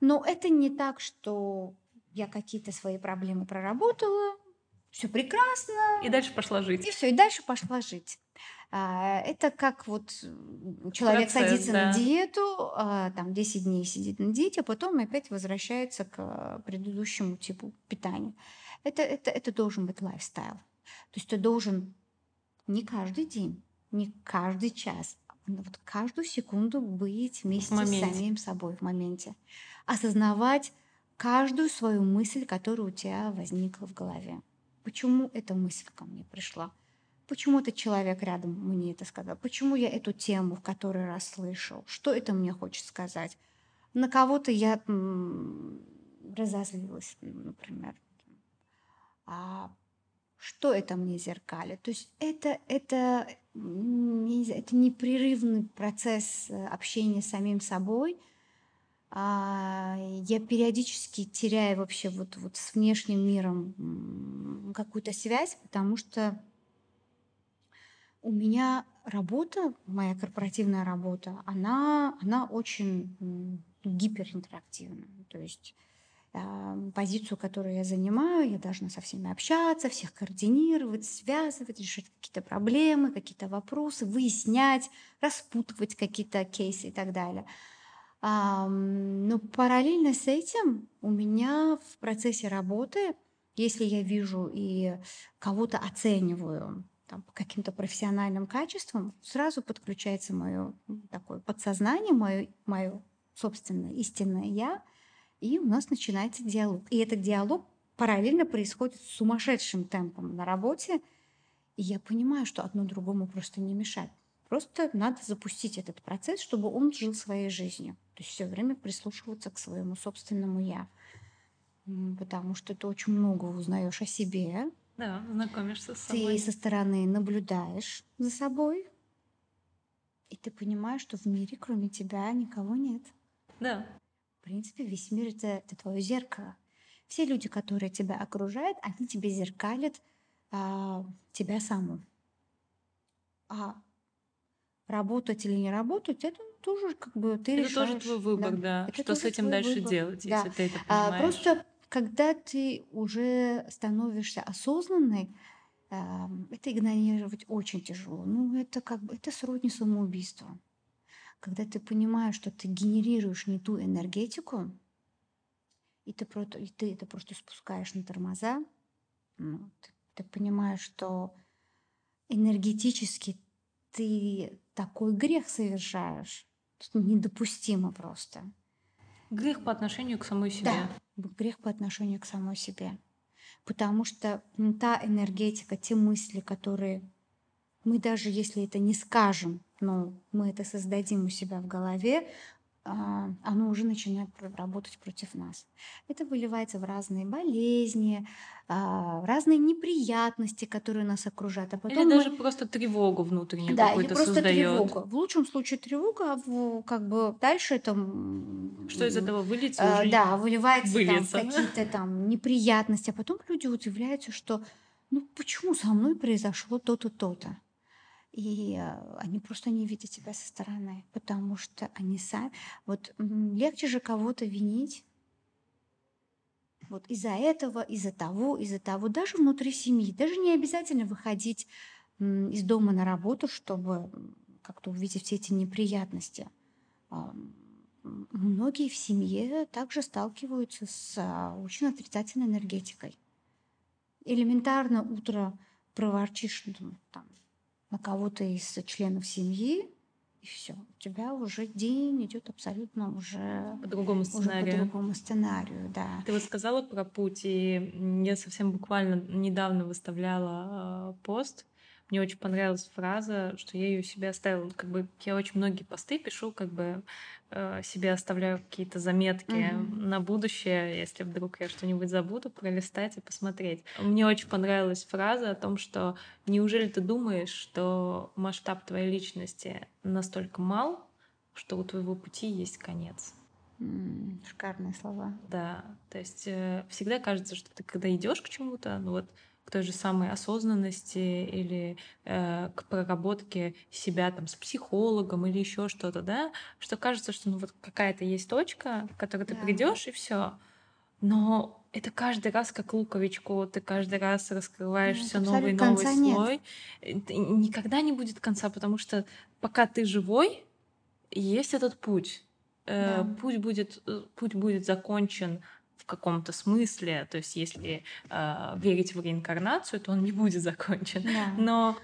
но это не так, что я какие-то свои проблемы проработала, все прекрасно. И дальше пошла жить. И все, и дальше пошла жить. А, это как вот человек Процесс, садится да. на диету, а, там 10 дней сидит на диете, а потом опять возвращается к предыдущему типу питания. Это, это, это должен быть лайфстайл. То есть ты должен не каждый день, не каждый час, а вот каждую секунду быть вместе с самим собой в моменте. Осознавать каждую свою мысль, которая у тебя возникла в голове. Почему эта мысль ко мне пришла? Почему этот человек рядом мне это сказал? Почему я эту тему в который раз слышал? Что это мне хочет сказать? На кого-то я разозлилась, например. А что это мне зеркали? То есть это, это, это непрерывный процесс э, общения с самим собой – а, я периодически теряю вообще вот, вот с внешним миром какую-то связь, потому что у меня работа, моя корпоративная работа, она, она очень гиперинтерактивна. То есть э, позицию, которую я занимаю, я должна со всеми общаться, всех координировать, связывать, решать какие-то проблемы, какие-то вопросы, выяснять, распутывать какие-то кейсы и так далее. Но параллельно с этим у меня в процессе работы, если я вижу и кого-то оцениваю там, по каким-то профессиональным качествам, сразу подключается мое такое подсознание, мое, мое собственное истинное я, и у нас начинается диалог. И этот диалог параллельно происходит с сумасшедшим темпом на работе, и я понимаю, что одно другому просто не мешает. Просто надо запустить этот процесс, чтобы он жил своей жизнью. То есть все время прислушиваться к своему собственному я. Потому что ты очень много узнаешь о себе. Да, знакомишься с собой. Ты со стороны наблюдаешь за собой. И ты понимаешь, что в мире кроме тебя никого нет. Да. принципе, весь мир это, это твое зеркало. Все люди, которые тебя окружают, они тебе зеркалят а, тебя саму. А работать или не работать, это тоже как бы ты Это решаешь. тоже твой выбор, да. Это Что с этим дальше выбор. делать, Да. если ты это А, понимаешь? просто когда ты уже становишься осознанной, а, это игнорировать очень тяжело. Ну, это как бы это сродни самоубийству. Когда ты понимаешь, что ты генерируешь не ту энергетику, и ты, просто, и ты это просто спускаешь на тормоза, ну, ты, ты понимаешь, что энергетически ты такой грех совершаешь, недопустимо просто. Грех по отношению к самой себе. Да, грех по отношению к самой себе. Потому что м, та энергетика, те мысли, которые мы даже если это не скажем, но мы это создадим у себя в голове, оно уже начинает работать против нас. Это выливается в разные болезни, а, в разные неприятности, которые нас окружают. А Или потом мы даже просто тревогу внутреннюю да, или какую-то просто создает. тревога. В лучшем случае тревога, а как бы дальше это Что из этого выльется э, уже да, выливается там выльется. какие-то там неприятности, а потом люди удивляются, что ну почему со мной произошло то-то, то-то. И э, они просто не видят тебя со стороны, потому что они сами... Вот легче же кого-то винить вот из-за этого, из-за того, из-за того, даже внутри семьи. Даже не обязательно выходить из дома на работу, чтобы как-то увидеть все эти неприятности. А, Многие в семье также сталкиваются с а, очень отрицательной энергетикой. Элементарно утро проворчишь ну, там, на кого-то из членов семьи, и все. У тебя уже день идет абсолютно уже, по другому уже по сценарию. другому сценарию, да. Ты вот сказала про путь, и я совсем буквально недавно выставляла э, пост. Мне очень понравилась фраза, что я ее себе оставила. Как бы я очень многие посты пишу, как бы э, себе оставляю какие-то заметки Мгм. на будущее, если вдруг я что-нибудь забуду, пролистать и посмотреть. Мне очень понравилась фраза о том, что неужели ты думаешь, что масштаб твоей личности настолько мал, что у твоего пути есть конец. М, Шикарные слова. Да, то есть э, всегда кажется, что ты когда идешь к чему-то, ну вот к той же самой осознанности или э, к проработке себя там с психологом или еще что-то, да, что кажется, что ну вот какая-то есть точка, к которой ты Да. придешь и все. Но это каждый раз как луковичку, ты каждый раз раскрываешь Ну, все новый и новый конца нет. слой. Это никогда не будет конца, потому что пока ты живой, есть этот путь. Э, Да. Путь будет, э, путь будет закончен каком-то смысле. То есть, если э, верить в реинкарнацию, то он не будет закончен. Да. Но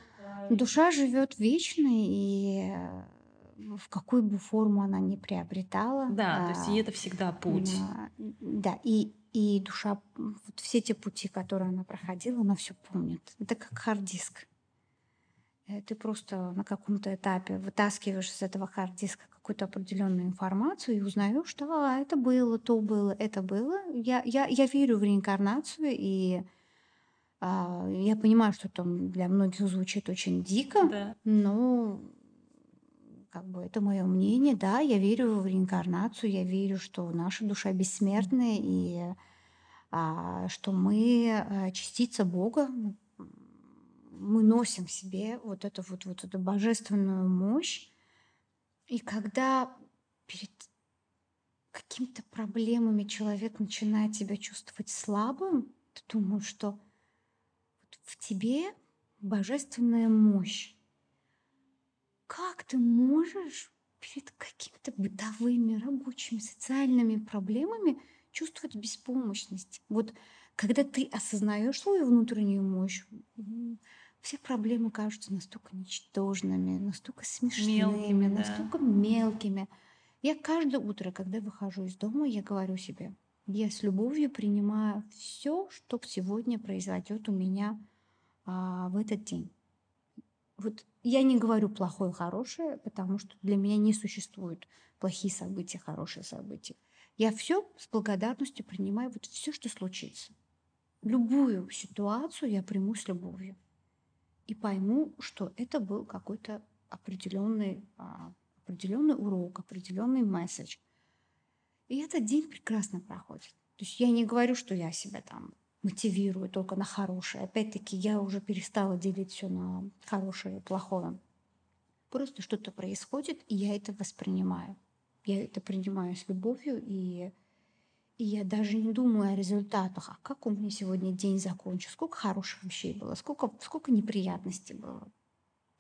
Душа живет вечно, и э, в какую бы форму она ни приобретала. да, то есть и а, это всегда путь. а, Да, и, и душа, вот все те пути, которые она проходила, она все помнит. Это как hard disk. Э, Ты просто на каком-то этапе вытаскиваешь из этого hard disk а какую-то определенную информацию и узнаешь, что а, это было, то было, это было. Я, я, я верю в реинкарнацию, и а, я понимаю, что там для многих звучит очень дико, Да. но как бы это мое мнение, да, я верю в реинкарнацию, я верю, что наша душа бессмертная и а, что мы а, частица Бога, мы носим в себе вот эту вот, вот эту божественную мощь. И когда перед какими-то проблемами человек начинает себя чувствовать слабым, ты думаешь, что в тебе божественная мощь. Как ты можешь перед какими-то бытовыми, рабочими, социальными проблемами чувствовать беспомощность? Вот когда ты осознаешь свою внутреннюю мощь, все проблемы кажутся настолько ничтожными, настолько смешными, Мелкими, да. настолько мелкими. Я каждое утро, когда выхожу из дома, я говорю себе, я с любовью принимаю все, что сегодня произойдет у меня а, в этот день. Вот я не говорю плохое, хорошее, потому что для меня не существует плохие события, хорошие события. Я все с благодарностью принимаю, вот все, что случится. Любую ситуацию я приму с любовью и пойму, что это был какой-то определенный, а, определенный урок, определенный месседж. И этот день прекрасно проходит. То есть я не говорю, что я себя там мотивирую только на хорошее. Опять-таки, я уже перестала делить все на хорошее и плохое. Просто что-то происходит, и я это воспринимаю. Я это принимаю с любовью, и, и я даже не думаю о результатах. А как у меня сегодня день закончился? Сколько хороших вещей было? Сколько, сколько неприятностей было?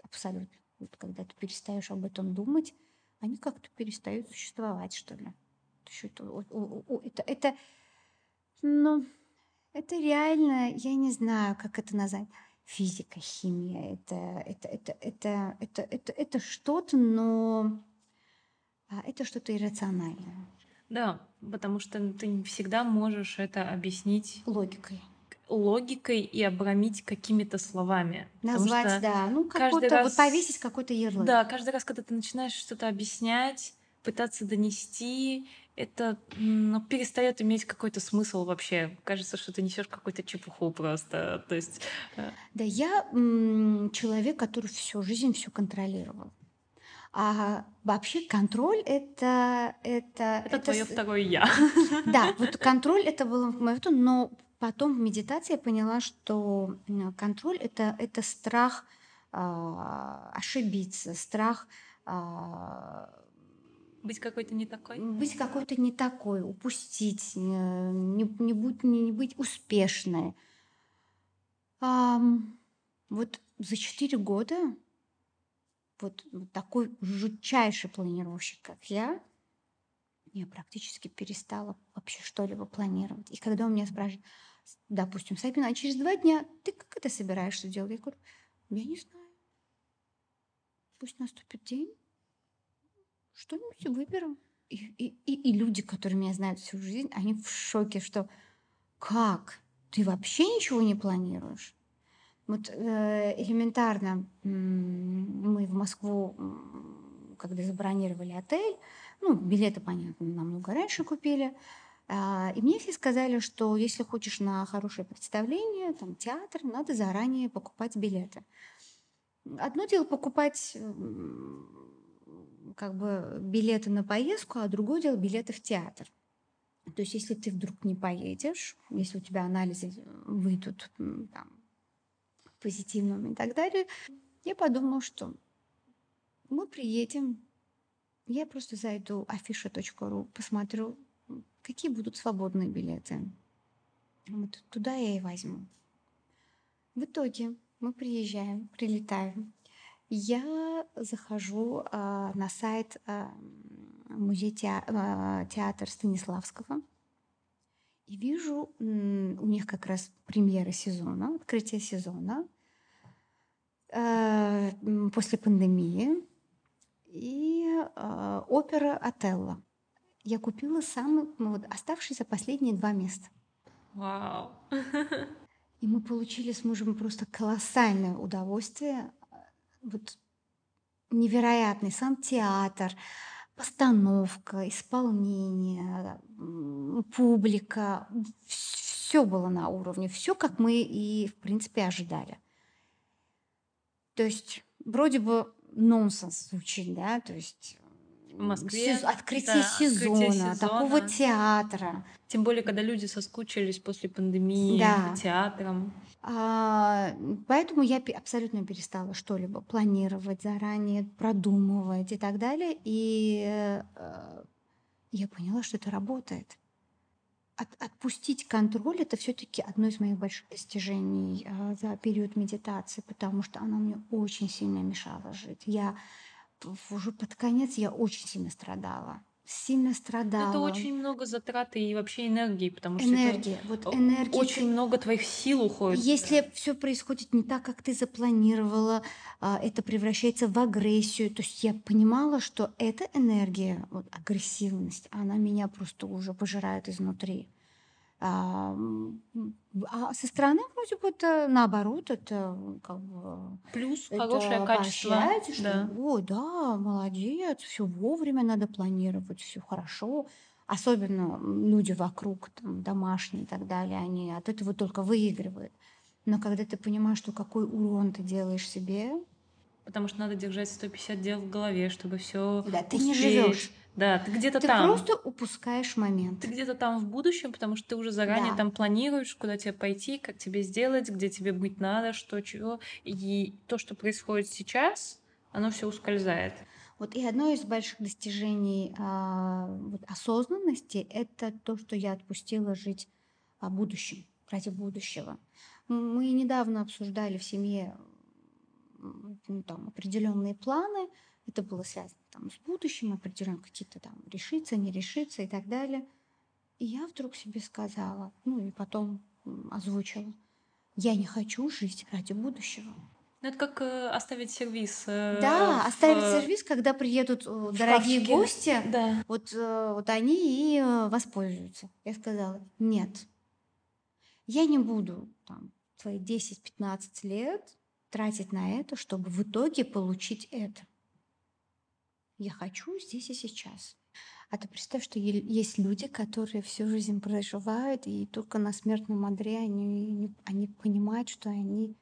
Абсолютно. Вот когда ты перестаешь об этом думать, они как-то перестают существовать, что ли. Это, это, это, ну, это реально, я не знаю, как это назвать. Физика, химия, это, это, это, это, это, это, это что-то, но а, это что-то иррациональное. Да, потому что ты не всегда можешь это объяснить логикой логикой и обрамить какими-то словами. Назвать, да. Ну, какой-то, раз... вот повесить какой-то ярлык. Да, каждый раз, когда ты начинаешь что-то объяснять, пытаться донести, это ну, перестает иметь какой-то смысл вообще. Кажется, что ты несешь какую-то чепуху просто. То есть. Э, да, я м- человек, который всю жизнь все контролировал. А вообще контроль это это это, это твое второе я. <laughs> Да, вот контроль это было мое, но потом в медитации я поняла, что контроль это это страх э, ошибиться, страх э, быть какой-то не такой? Быть какой-то не такой, упустить, не, не, будь, не, не быть успешной. А, вот за четыре года вот, такой жутчайший планировщик, как я, я практически перестала вообще что-либо планировать. И когда у меня спрашивают, допустим, Сабина, а через два дня ты как это собираешься делать? Я говорю, я не знаю. Пусть наступит день, что-нибудь выберем. И, и, и, и люди, которые меня знают всю жизнь, они в шоке, что как? Ты вообще ничего не планируешь? Вот э, элементарно мы в Москву, когда забронировали отель, ну, билеты, понятно, намного раньше купили, э, и мне все сказали, что если хочешь на хорошее представление, там, театр, надо заранее покупать билеты. Одно дело покупать как бы билеты на поездку, а другое дело билеты в театр. То есть, если ты вдруг не поедешь, если у тебя анализы выйдут там, позитивными и так далее, я подумала, что мы приедем, я просто зайду афиша.ру, посмотрю, какие будут свободные билеты. Вот туда я и возьму. В итоге мы приезжаем, прилетаем я захожу а, на сайт а, музея а, театр Станиславского и вижу у них как раз премьера сезона, открытие сезона а, после пандемии и а, опера Отелло. Я купила самые ну, вот, оставшиеся последние два места. Вау! <laughs> И мы получили с мужем просто колоссальное удовольствие вот невероятный сам театр, постановка, исполнение, публика, все было на уровне, все как мы и в принципе ожидали. То есть вроде бы нонсенс звучит, да, то есть в Москве. Сез... Открытие, да, сезона, открытие сезона, такого театра. Тем более, когда люди соскучились после пандемии да. театром. А, поэтому я абсолютно перестала что-либо планировать заранее, продумывать и так далее. И э, я поняла, что это работает. От, отпустить контроль это все-таки одно из моих больших достижений э, за период медитации, потому что оно мне очень сильно мешало жить. Я уже под конец я очень сильно страдала сильно страдала. Это очень много затрат и вообще энергии, потому что энергия, вот энергия. Очень много твоих сил уходит. Если все происходит не так, как ты запланировала, а, это превращается в агрессию. То есть я понимала, что эта энергия, вот агрессивность, она меня просто уже пожирает изнутри. А, а со стороны вроде бы это наоборот, это как бы плюс это хорошее качество. Что, да. О, да, молодец, все вовремя надо планировать, все хорошо. Особенно люди вокруг, там, домашние и так далее, они от этого только выигрывают. Но когда ты понимаешь, что какой урон ты делаешь себе, Потому что надо держать 150 дел в голове, чтобы все. Да, ты не живешь. Да, ты где-то Ты там. просто упускаешь момент. Ты где-то там в будущем, потому что ты уже заранее Да. там планируешь, куда тебе пойти, как тебе сделать, где тебе быть надо, что, чего. И то, что происходит сейчас, оно все ускользает. Вот и одно из больших достижений а, вот осознанности это то, что я отпустила жить о будущем, ради будущего. Мы недавно обсуждали в семье ну, там, определенные планы. Это было связано там, с будущим, определенно какие-то там решиться, не решиться и так далее. И я вдруг себе сказала, ну и потом озвучила, я не хочу жить ради будущего. Ну, это как э, оставить сервис. э, Да, в- оставить сервис, когда приедут э, дорогие шкафчике. гости, Да. вот, э, вот они и э, воспользуются. Я сказала, нет, я не буду там свои 10-15 лет тратить на это, чтобы в итоге получить это. Я хочу здесь и сейчас. А ты представь, что есть люди, которые всю жизнь проживают, и только на смертном одре они, они понимают, что они,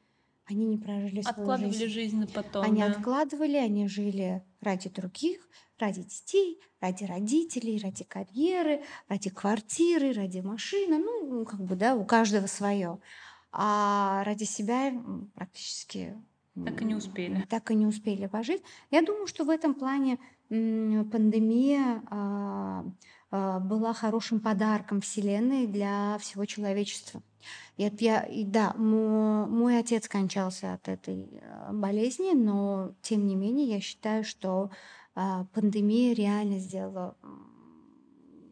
они не прожили свою Откладывали жизнь. жизнь на потом. Они да. откладывали, они жили ради других, ради детей, ради родителей, ради карьеры, ради квартиры, ради машины. Ну, как бы, да, у каждого свое. А ради себя практически Так и не успели. Так и не успели пожить. Я думаю, что в этом плане пандемия а, а, была хорошим подарком Вселенной для всего человечества. И, это я, и да, мо- мой отец скончался от этой а, болезни, но тем не менее я считаю, что пандемия реально сделала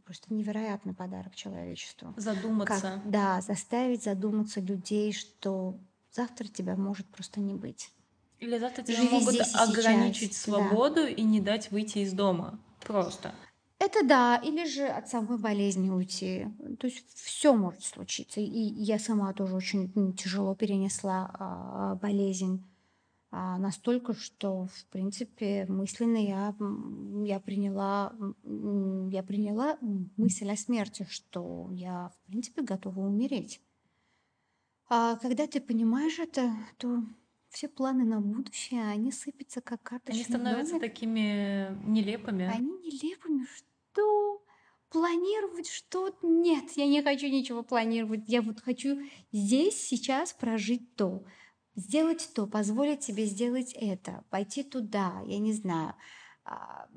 просто невероятный подарок человечеству. Задуматься. Как, да, заставить задуматься людей, что завтра тебя может просто не быть. Или завтра тебя Живи могут ограничить сейчас, да. свободу и не дать выйти из дома. Просто. Это да, или же от самой болезни уйти. То есть все может случиться. И я сама тоже очень м, тяжело перенесла а, болезнь. А, настолько, что, в принципе, мысленно я, я, приняла, я приняла мысль о смерти, что я, в принципе, готова умереть. А когда ты понимаешь это, то все планы на будущее, они сыпятся как карточный Они становятся домик. такими нелепыми. Они нелепыми. Что? Планировать что-то? Нет, я не хочу ничего планировать. Я вот хочу здесь, сейчас прожить то. Сделать то, позволить себе сделать это, пойти туда, я не знаю, а,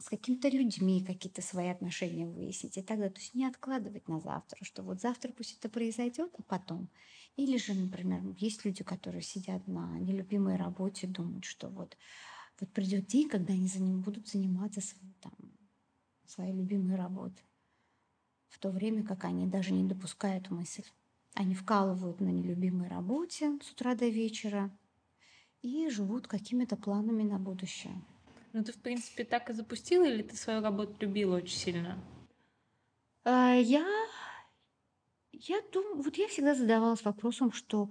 с какими-то людьми какие-то свои отношения выяснить и так далее. То есть не откладывать на завтра, что вот завтра пусть это произойдет, а потом. Или же, например, есть люди, которые сидят на нелюбимой работе, думают, что вот, вот придет день, когда они за ним будут заниматься своей, там, своей любимой работой. В то время как они даже не допускают мысль. Они вкалывают на нелюбимой работе с утра до вечера и живут какими-то планами на будущее. Ну, ты, в принципе, так и запустила, или ты свою работу любила очень сильно? А, Я, я думаю, вот я всегда задавалась вопросом, что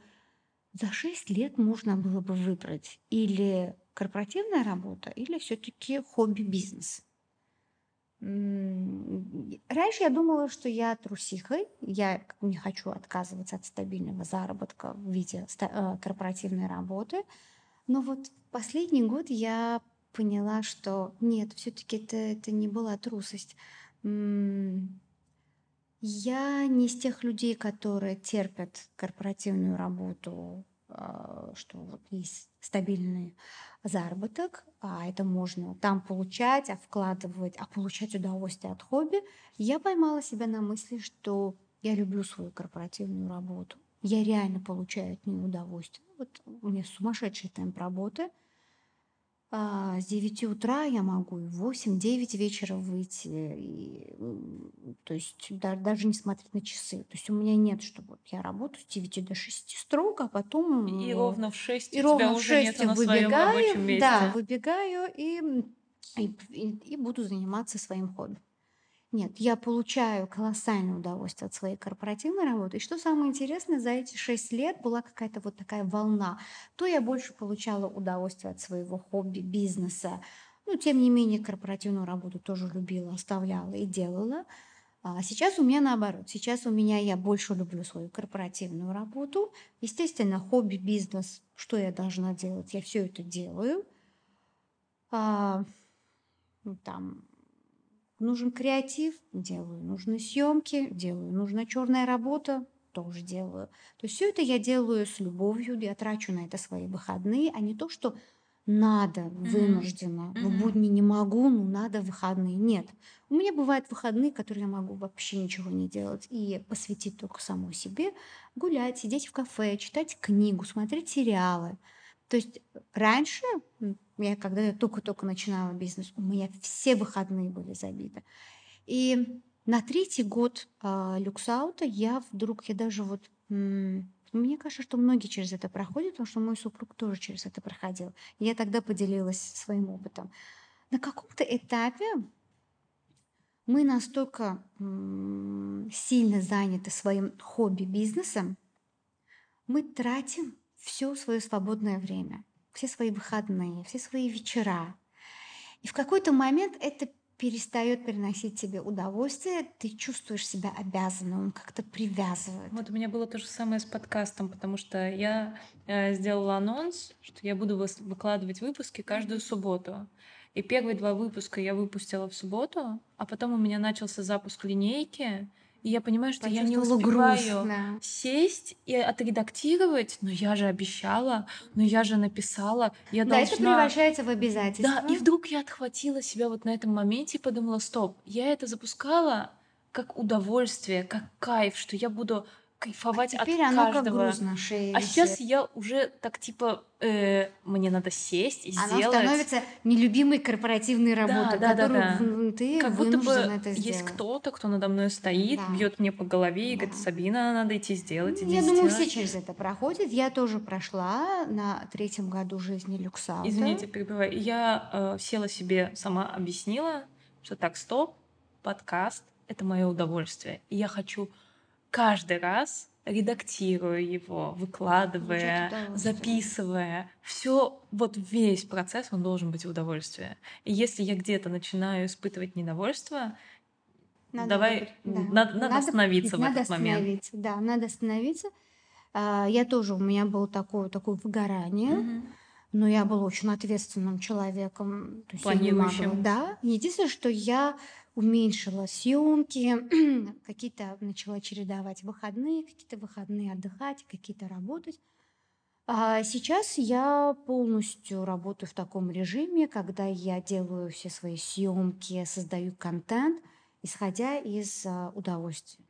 за 6 лет можно было бы выбрать или корпоративная работа, или все-таки хобби-бизнес. М, Раньше я думала, что я трусиха, я не хочу отказываться от стабильного заработка в виде э, корпоративной работы. Но вот последний год я поняла, что нет, все-таки это, это не была трусость. Я не из тех людей, которые терпят корпоративную работу, а, что вот есть стабильный заработок, а это можно там получать, а вкладывать, а получать удовольствие от хобби. Я поймала себя на мысли, что я люблю свою корпоративную работу. Я реально получаю от нее удовольствие. Вот у меня сумасшедший темп работы. А, С 9 утра я могу и в 8-9 вечера выйти. И, то есть да- даже не смотреть на часы. То есть у меня нет, что вот я работаю с 9 до 6 строго, а потом... И м, ровно в 6 и ровно в уже 6 нету на своем рабочем выбегаю, да, выбегаю и, и, и- и буду заниматься своим хобби. Нет, я получаю колоссальное удовольствие от своей корпоративной работы. И что самое интересное, за эти шесть лет была какая-то вот такая волна. То я больше получала удовольствие от своего хобби, бизнеса. Ну, тем не менее, корпоративную работу тоже любила, оставляла и делала. А сейчас у меня наоборот. Сейчас у меня я больше люблю свою корпоративную работу. Естественно, хобби, бизнес, что я должна делать, я все это делаю. А, ну, там Нужен креатив – делаю. Нужны съемки – делаю. Нужна черная работа – тоже делаю. То есть все это я делаю с любовью, я трачу на это свои выходные, а не то, что надо, вынуждена. В Мгм. будни не могу, ну надо в выходные. Нет. У меня бывают выходные, которые я могу вообще ничего не делать и посвятить только самой себе, гулять, сидеть в кафе, читать книгу, смотреть сериалы. То есть раньше, я когда я только-только начинала бизнес, у меня все выходные были забиты. И на третий год а, люксаута я вдруг, я даже вот, м, мне кажется, что многие через это проходят, потому что мой супруг тоже через это проходил. Я тогда поделилась своим опытом. На каком-то этапе мы настолько м, сильно заняты своим хобби-бизнесом, мы тратим все свое свободное время, все свои выходные, все свои вечера. И в какой-то момент это перестает приносить тебе удовольствие, ты чувствуешь себя обязанным, он как-то привязывает. Вот у меня было то же самое с подкастом, потому что я э, сделала анонс, что я буду выкладывать выпуски каждую субботу. И первые два выпуска я выпустила в субботу, а потом у меня начался запуск линейки, и я понимаю, что я не Почувствовала груз. успеваю да. сесть и отредактировать, но я же обещала, но я же написала, я Да, это должна... превращается в обязательство. Да, и вдруг я отхватила себя вот на этом моменте и подумала, стоп, я это запускала как удовольствие, как кайф, что я буду кайфовать А Теперь от оно как каждого. груз на шее А сейчас я уже так типа, э, мне надо сесть и Оно сделать. становится нелюбимой корпоративной работой, да, да, которую да. в- ты Как будто бы это есть сделать. кто-то, кто надо мной стоит, Да. бьет мне по голове и говорит, Да. Сабина, надо идти сделать, Ну, иди Я думаю, сделай». все через это проходят. Я тоже прошла на третьем году жизни люксаута. Извините, перебиваю. Я э, села себе, сама объяснила, что так, стоп, подкаст — это мое удовольствие. И я хочу каждый раз редактируя его, выкладывая, записывая, все, вот весь процесс, он должен быть в удовольствие. И если я где-то начинаю испытывать недовольство, давай, выбрать, да. надо, надо остановиться в надо этот момент. остановиться, Да, надо остановиться. А, Я тоже, у меня было такое, такое выгорание, Мгм. но я была очень ответственным человеком. То есть я не могла- Планирующим. Да. Единственное, что я уменьшила съемки, <clears throat> какие-то начала чередовать выходные, какие-то выходные отдыхать, какие-то работать. А сейчас я полностью работаю в таком режиме, когда я делаю все свои съемки, создаю контент, исходя из а, удовольствия.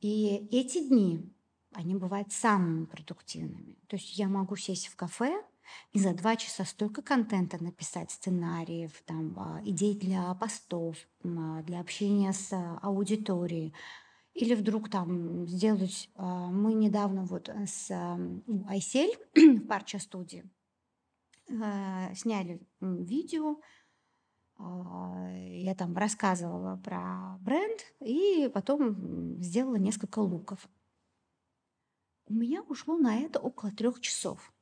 И эти дни, они бывают самыми продуктивными. То есть я могу сесть в кафе и за два часа столько контента написать, сценариев, там, а, идей для постов, а, для общения с а, аудиторией. Или вдруг там сделать... Мы недавно вот э, с Айсель <clears throat> в Парча студии э, сняли видео, я там рассказывала про бренд и потом сделала несколько луков. У меня ушло на это около трех часов.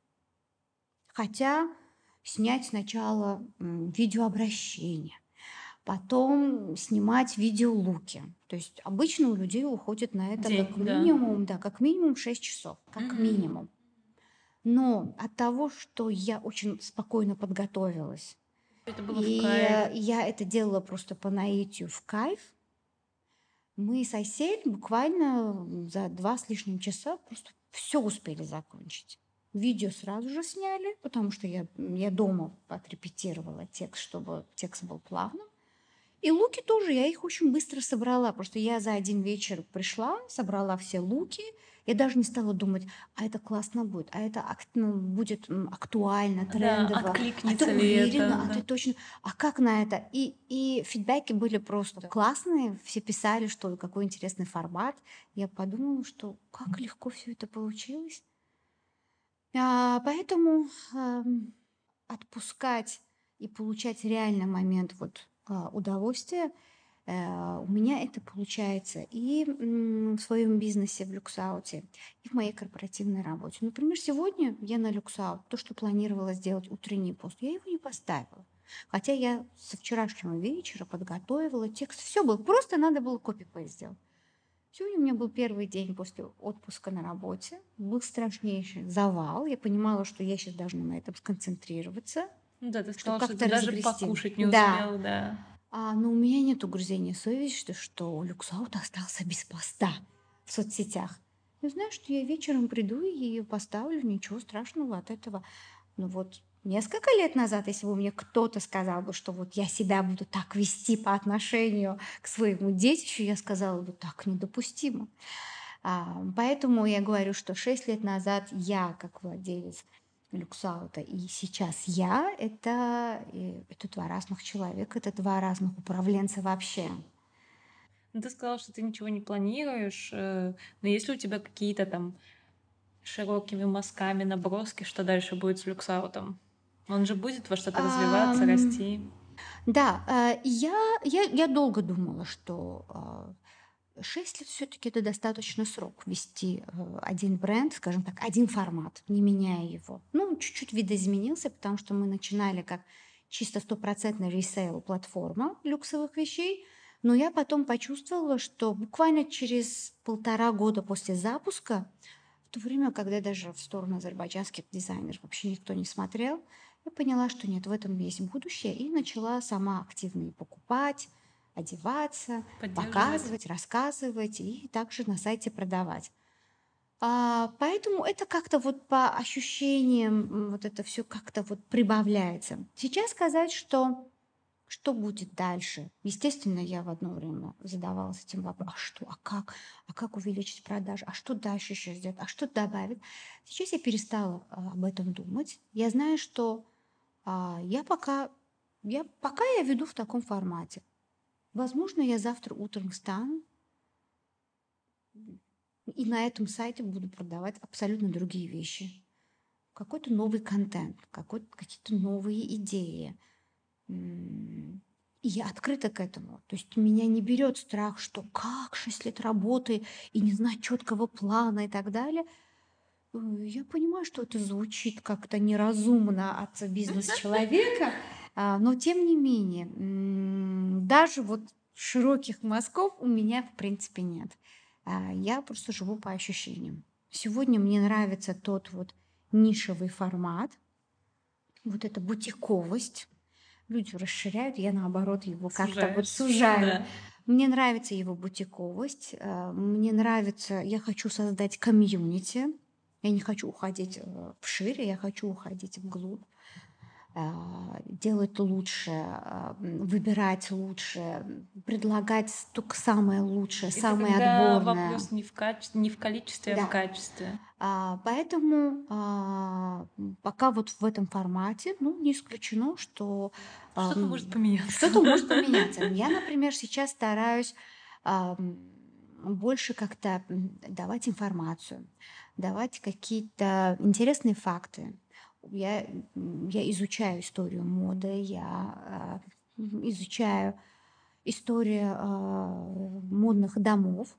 Хотя снять сначала видеообращение, потом снимать видеолуки. То есть обычно у людей уходит на это День, как да. минимум, да, как минимум 6 часов, как Мгм. минимум. Но от того, что я очень спокойно подготовилась, Это было и в кайф. я это делала просто по наитию в кайф. Мы с Айсель буквально за два с лишним часа просто все успели закончить. Видео сразу же сняли, потому что я, я дома отрепетировала текст, чтобы текст был плавным. И луки тоже, я их очень быстро собрала. Просто я за один вечер пришла, собрала все луки. Я даже не стала думать, а это классно будет, а это ну, будет актуально, Да, трендово. А откликнется ты ли это, уверена, а да. ты точно, а как на это? И, и фидбэки были просто классные, все писали, что какой интересный формат. Я подумала, что как легко все это получилось. А, поэтому отпускать и получать реальный момент вот а, удовольствия э, у меня это получается и в своем бизнесе в люксауте, и в моей корпоративной работе. Например, сегодня я на люксаут, то, что планировала сделать утренний пост, я его не поставила. Хотя я со вчерашнего вечера подготовила текст, все было, просто надо было копипейст сделать. Сегодня у меня был первый день после отпуска на работе. Был страшнейший завал. Я понимала, что я сейчас должна на этом сконцентрироваться. Ну Да, ты сказала, что как-то ты даже разгрести. покушать не Да. успел, да. А, но у меня нет угрызения совести, что Люксаут остался без поста в соцсетях. Я знаю, что я вечером приду и поставлю, ничего страшного от этого. Но вот несколько лет назад, если бы мне кто-то сказал бы, что вот я себя буду так вести по отношению к своему детищу, я сказала бы, так недопустимо. А, поэтому я говорю, что 6 лет назад я, как владелец люксаута, и сейчас я — это, э, это два разных человека, это два разных управленца вообще. Ну, ты сказала, что ты ничего не планируешь, э, но есть ли у тебя какие-то там широкими мазками наброски, что дальше будет с люксаутом? Он же будет во что-то развиваться, Ам, расти. Да, э, я, я, я долго думала, что а, 6 лет все-таки это достаточно срок вести э, один бренд, скажем так, один формат, не меняя его. Ну, чуть-чуть видоизменился, потому что мы начинали как чисто стопроцентный ресейл платформа люксовых вещей, но я потом почувствовала, что буквально через полтора года после запуска, в то время, когда даже в сторону азербайджанских дизайнеров вообще никто не смотрел, я поняла, что нет, в этом есть будущее, и начала сама активно покупать, одеваться, показывать, рассказывать и также на сайте продавать. А, поэтому это как-то вот по ощущениям, вот это все как-то вот прибавляется. Сейчас сказать, что что будет дальше? Естественно, я в одно время задавалась этим вопросом, а что, а как, а как увеличить продажи, а что дальше еще сделать, а что добавить? Сейчас я перестала а, об этом думать. Я знаю, что я пока, я, пока я веду в таком формате. Возможно, я завтра утром встану и на этом сайте буду продавать абсолютно другие вещи. Какой-то новый контент, какие-то новые идеи. И я открыта к этому. То есть меня не берет страх, что как 6 лет работы и не знать четкого плана и так далее. Э, я понимаю, что это звучит как-то неразумно от бизнес-человека, <laughs> а, но тем не менее, даже вот широких мазков у меня в принципе нет. А, я просто живу по ощущениям. Сегодня мне нравится тот вот нишевый формат, вот эта бутиковость. Люди расширяют, я наоборот его как-то вот сужаю. Да. Мне нравится его бутиковость, а, мне нравится, я хочу создать комьюнити, я не хочу уходить э, в шире, я хочу уходить вглубь. А, делать лучше, а, выбирать лучше, предлагать только самое лучшее, Это самое когда отборное. вопрос не в, качестве, не в количестве, да. а в качестве. А, поэтому а, пока вот в этом формате, ну, не исключено, что... Что-то а, может поменяться. Что-то может поменяться. <laughs> Я, например, сейчас стараюсь больше как-то давать информацию, давать какие-то интересные факты, я, я изучаю историю моды, я э, изучаю историю э, модных домов,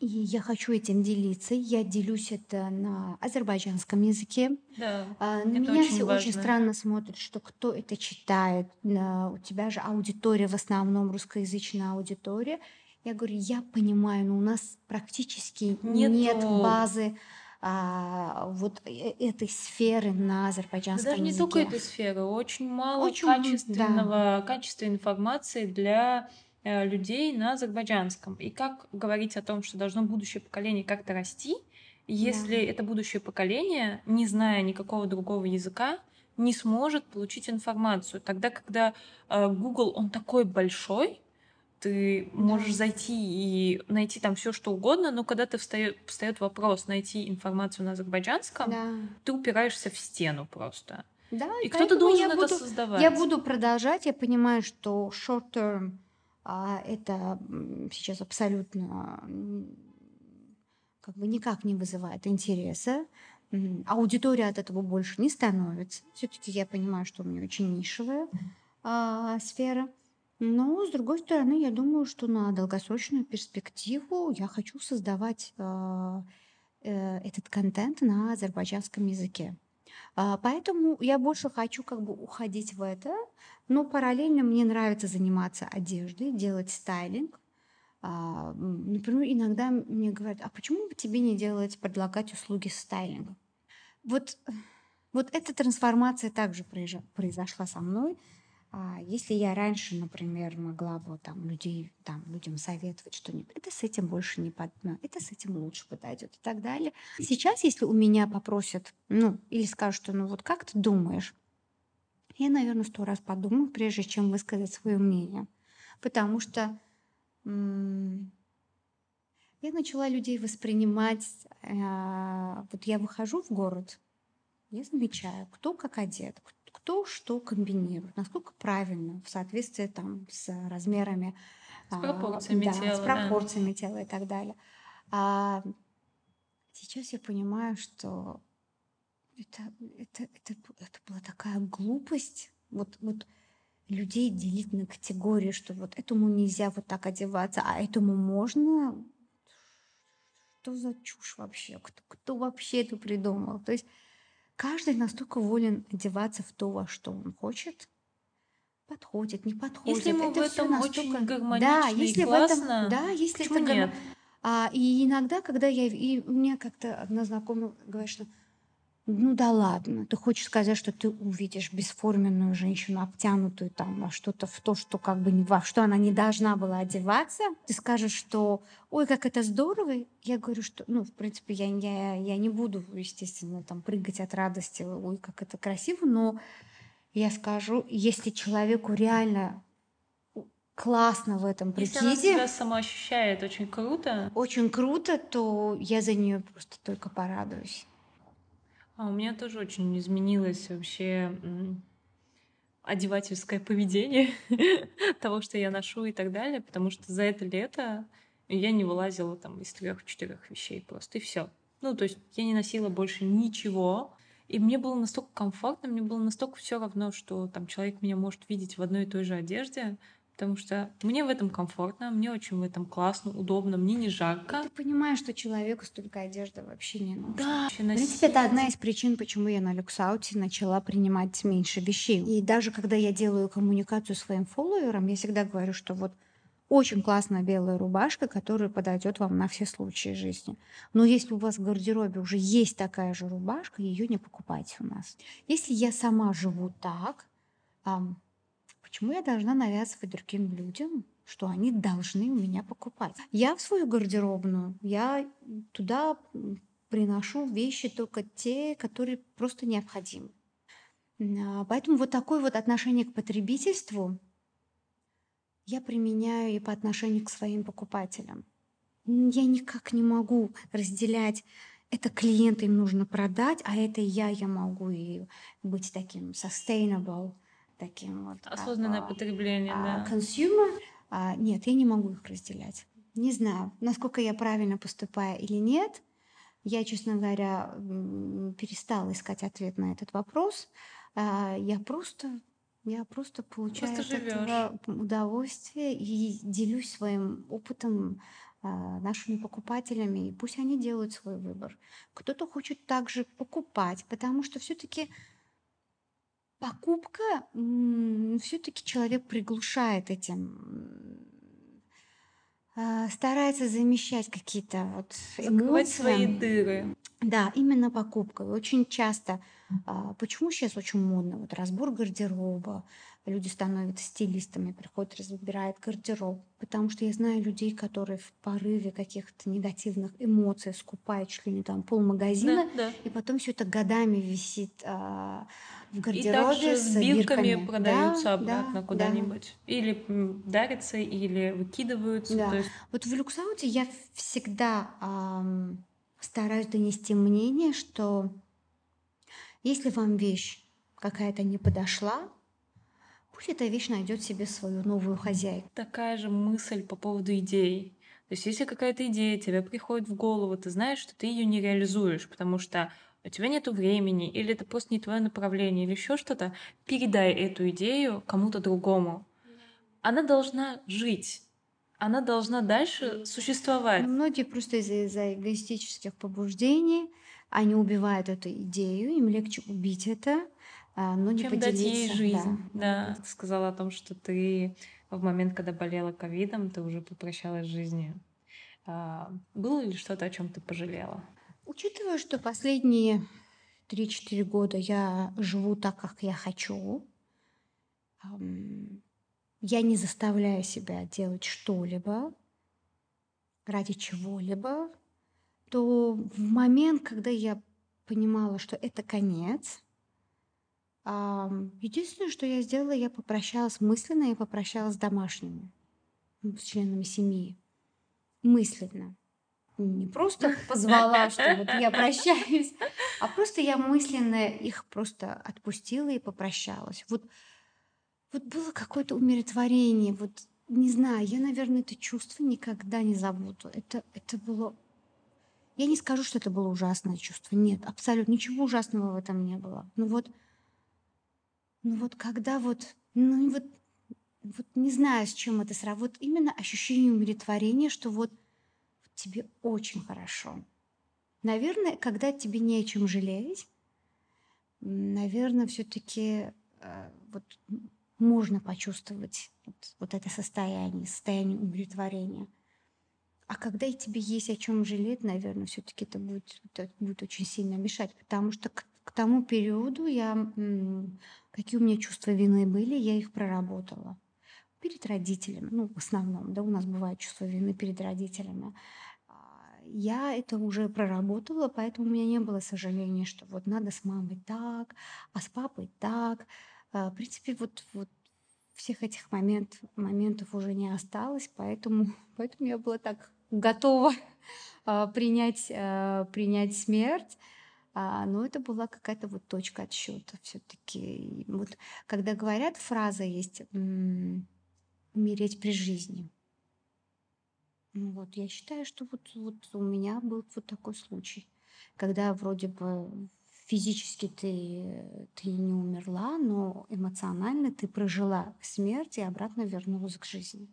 и я хочу этим делиться. Я делюсь это на азербайджанском языке. Да, а, на меня очень все важно. очень странно смотрят, что кто это читает. У тебя же аудитория в основном русскоязычная аудитория. Я говорю, я понимаю, но у нас практически Нету... нет базы а, вот э, этой сферы на азербайджанском да даже языке. не только этой сферы, очень мало очень, качественного, да. качественной информации для э, людей на азербайджанском. И как говорить о том, что должно будущее поколение как-то расти, если да. это будущее поколение, не зная никакого другого языка, не сможет получить информацию. Тогда, когда э, Google, он такой большой, ты можешь зайти и найти там все что угодно, но когда ты встает, встает вопрос найти информацию на азербайджанском, да. ты упираешься в стену просто. Да, и кто-то должен это буду, создавать. Я буду продолжать. Я понимаю, что short term а, это сейчас абсолютно как бы никак не вызывает интереса. Аудитория от этого больше не становится. Все-таки я понимаю, что у меня очень нишевая а, сфера. Но, с другой стороны, я думаю, что на долгосрочную перспективу я хочу создавать а, э, этот контент на азербайджанском языке. А, поэтому я больше хочу как бы уходить в это, но параллельно мне нравится заниматься одеждой, делать стайлинг. А, например, иногда мне говорят, а почему бы тебе не делать, предлагать услуги стайлинга? Вот, вот эта трансформация также произошла со мной. А если я раньше, например, могла бы там людей, там людям советовать что-нибудь, это с этим больше не под, ну, это с этим лучше подойдет и так далее. Сейчас, если у меня попросят, ну, или скажут, что ну вот как ты думаешь, я, наверное, сто раз подумаю, прежде чем высказать свое мнение. Потому что м- я начала людей воспринимать. Э, вот я выхожу в город, я замечаю, кто как одет, кто что комбинирует, насколько правильно в соответствии там с размерами, с а, пропорциями да, тела, с пропорциями да. тела и так далее. А сейчас я понимаю, что это, это, это, это была такая глупость. Вот, вот людей делить на категории, что вот этому нельзя вот так одеваться, а этому можно. Что за чушь вообще? Кто, кто вообще это придумал? То есть каждый настолько волен одеваться в то, во что он хочет. Подходит, не подходит. Если ему это в этом настолько... очень гармонично да, если и классно, в этом, да, если почему это нет? А, и иногда, когда я... И у меня как-то одна знакомая говорит, что ну да ладно, ты хочешь сказать, что ты увидишь бесформенную женщину, обтянутую там во что-то, в то, что как бы не во что она не должна была одеваться. Ты скажешь, что ой, как это здорово. Я говорю, что, ну, в принципе, я, я, я не буду, естественно, там прыгать от радости, ой, как это красиво, но я скажу, если человеку реально классно в этом прикиде. Если она себя сама ощущает очень круто. Очень круто, то я за нее просто только порадуюсь. А у меня тоже очень изменилось вообще одевательское поведение <laughs> того, что я ношу и так далее, потому что за это лето я не вылазила там из трех-четырех вещей просто, и все. Ну, то есть я не носила больше ничего, и мне было настолько комфортно, мне было настолько все равно, что там человек меня может видеть в одной и той же одежде, потому что мне в этом комфортно, мне очень в этом классно, удобно, мне не жарко. Ты понимаешь, что человеку столько одежды вообще не нужно. Да. В принципе, это одна из причин, почему я на люксауте начала принимать меньше вещей. И даже когда я делаю коммуникацию своим фолловерам, я всегда говорю, что вот очень классная белая рубашка, которая подойдет вам на все случаи жизни. Но если у вас в гардеробе уже есть такая же рубашка, ее не покупайте у нас. Если я сама живу так, Почему я должна навязывать другим людям, что они должны у меня покупать? Я в свою гардеробную, я туда приношу вещи только те, которые просто необходимы. А, поэтому вот такое вот отношение к потребительству я применяю и по отношению к своим покупателям. Я никак не могу разделять это клиентам им нужно продать, а это я, я могу и быть таким sustainable, таким вот. Осознанное как, потребление, а, да. Consumer. А, нет, я не могу их разделять. Не знаю, насколько я правильно поступаю или нет. Я, честно говоря, перестала искать ответ на этот вопрос. А, я просто я просто получаю просто от этого удовольствие и делюсь своим опытом а, нашими покупателями, и пусть они делают свой выбор. Кто-то хочет также покупать, потому что все-таки покупка, все-таки человек приглушает этим, а, старается замещать какие-то вот Закрывать свои дыры. Да, именно покупка. Очень часто, а, почему сейчас очень модно, вот разбор гардероба, люди становятся стилистами, приходят, разбирают гардероб. Потому что я знаю людей, которые в порыве каких-то негативных эмоций скупают чуть ли не там полмагазина, Да, да. и потом все это годами висит а, в И гардеробе также с с бирками бирками. продаются Да, обратно да, да, куда-нибудь. Или м, дарятся, или выкидываются. Да. есть Вот в люксауте я всегда ам, стараюсь донести мнение, что если вам вещь какая-то не подошла, пусть эта вещь найдет себе свою новую хозяйку. такая же мысль по поводу идей. То есть если какая-то идея тебе приходит в голову, ты знаешь, что ты ее не реализуешь, потому что у тебя нет времени, или это просто не твое направление, или еще что-то, передай эту идею кому-то другому. Она должна жить. Она должна дальше существовать. Многие просто из-за из-за эгоистических побуждений, они убивают эту идею, им легче убить это, но не Чем дать ей поделиться. жизнь. Да. Да, ты сказала о том, что ты в момент, когда болела ковидом, ты уже попрощалась с жизнью. А, Было ли что-то, о чем ты пожалела? Учитывая, что последние 3-4 года я живу так, как я хочу, я не заставляю себя делать что-либо ради чего-либо, то в момент, когда я понимала, что это конец, единственное, что я сделала, я попрощалась мысленно, я попрощалась с домашними, с членами семьи. Мысленно. Не просто позвала, что вот я прощаюсь, а просто я мысленно их просто отпустила и попрощалась. Вот, вот было какое-то умиротворение, вот не знаю, я, наверное, это чувство никогда не забуду. Это, это было я не скажу, что это было ужасное чувство. Нет, абсолютно ничего ужасного в этом не было. Ну вот, ну вот когда вот, ну вот, вот не знаю, с чем это. Вот именно ощущение умиротворения, что вот, вот тебе очень хорошо. Наверное, когда тебе не о чем жалеть, наверное, все-таки э, вот можно почувствовать вот, вот это состояние, состояние умиротворения. А когда и тебе есть о чем жалеть, наверное, все-таки это будет, это будет очень сильно мешать, потому что тому периоду я какие у меня чувства вины были, я их проработала перед родителями, ну в основном, да, у нас бывает чувство вины перед родителями. А, я это уже проработала, поэтому у меня не было сожаления, что вот надо с мамой так, а с папой так. А, в принципе, вот, вот всех этих момент, моментов уже не осталось, поэтому, <laughs> поэтому я была так готова а, принять, принять смерть. А, но это была какая-то вот точка отсчета все-таки. Вот когда говорят, фраза есть умереть при жизни. Ну вот, я считаю, что вот, вот у меня был вот такой случай, когда вроде бы физически ты, ты не умерла, но эмоционально ты прожила смерть и обратно вернулась к жизни.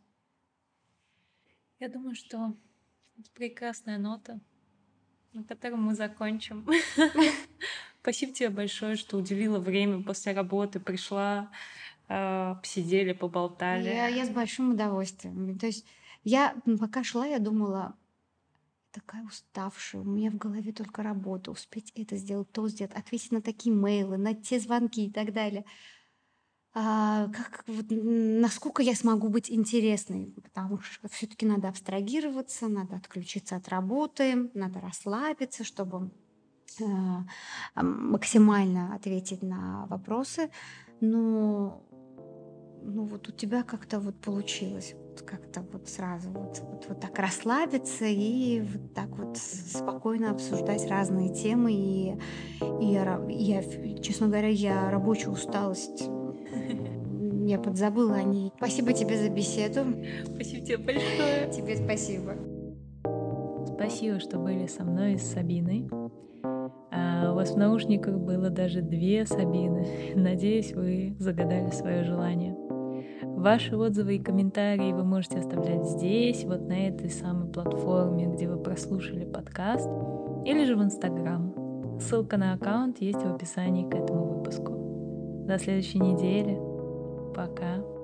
Я думаю, что прекрасная нота, на которой мы закончим. <laughs> Спасибо тебе большое, что уделила время после работы, пришла, э, посидели, поболтали. Я, я с большим удовольствием. То есть я пока шла, я думала, такая уставшая, у меня в голове только работа, успеть это сделать, то сделать, ответить на такие мейлы, на те звонки и так далее а, как, вот, насколько я смогу быть интересной, потому что все-таки надо абстрагироваться, надо отключиться от работы, надо расслабиться, чтобы э, максимально ответить на вопросы. Но ну вот у тебя как-то вот получилось вот как-то вот сразу вот, вот, вот так расслабиться и вот так вот спокойно обсуждать разные темы. И, и я, я, честно говоря, я рабочую усталость я подзабыла о ней. Спасибо тебе за беседу. Спасибо тебе большое. Тебе спасибо. Спасибо, что были со мной и с Сабиной. А у вас в наушниках было даже две Сабины. <laughs> Надеюсь, вы загадали свое желание. Ваши отзывы и комментарии вы можете оставлять здесь, вот на этой самой платформе, где вы прослушали подкаст, или же в Инстаграм. Ссылка на аккаунт есть в описании к этому выпуску. До следующей недели. Пока.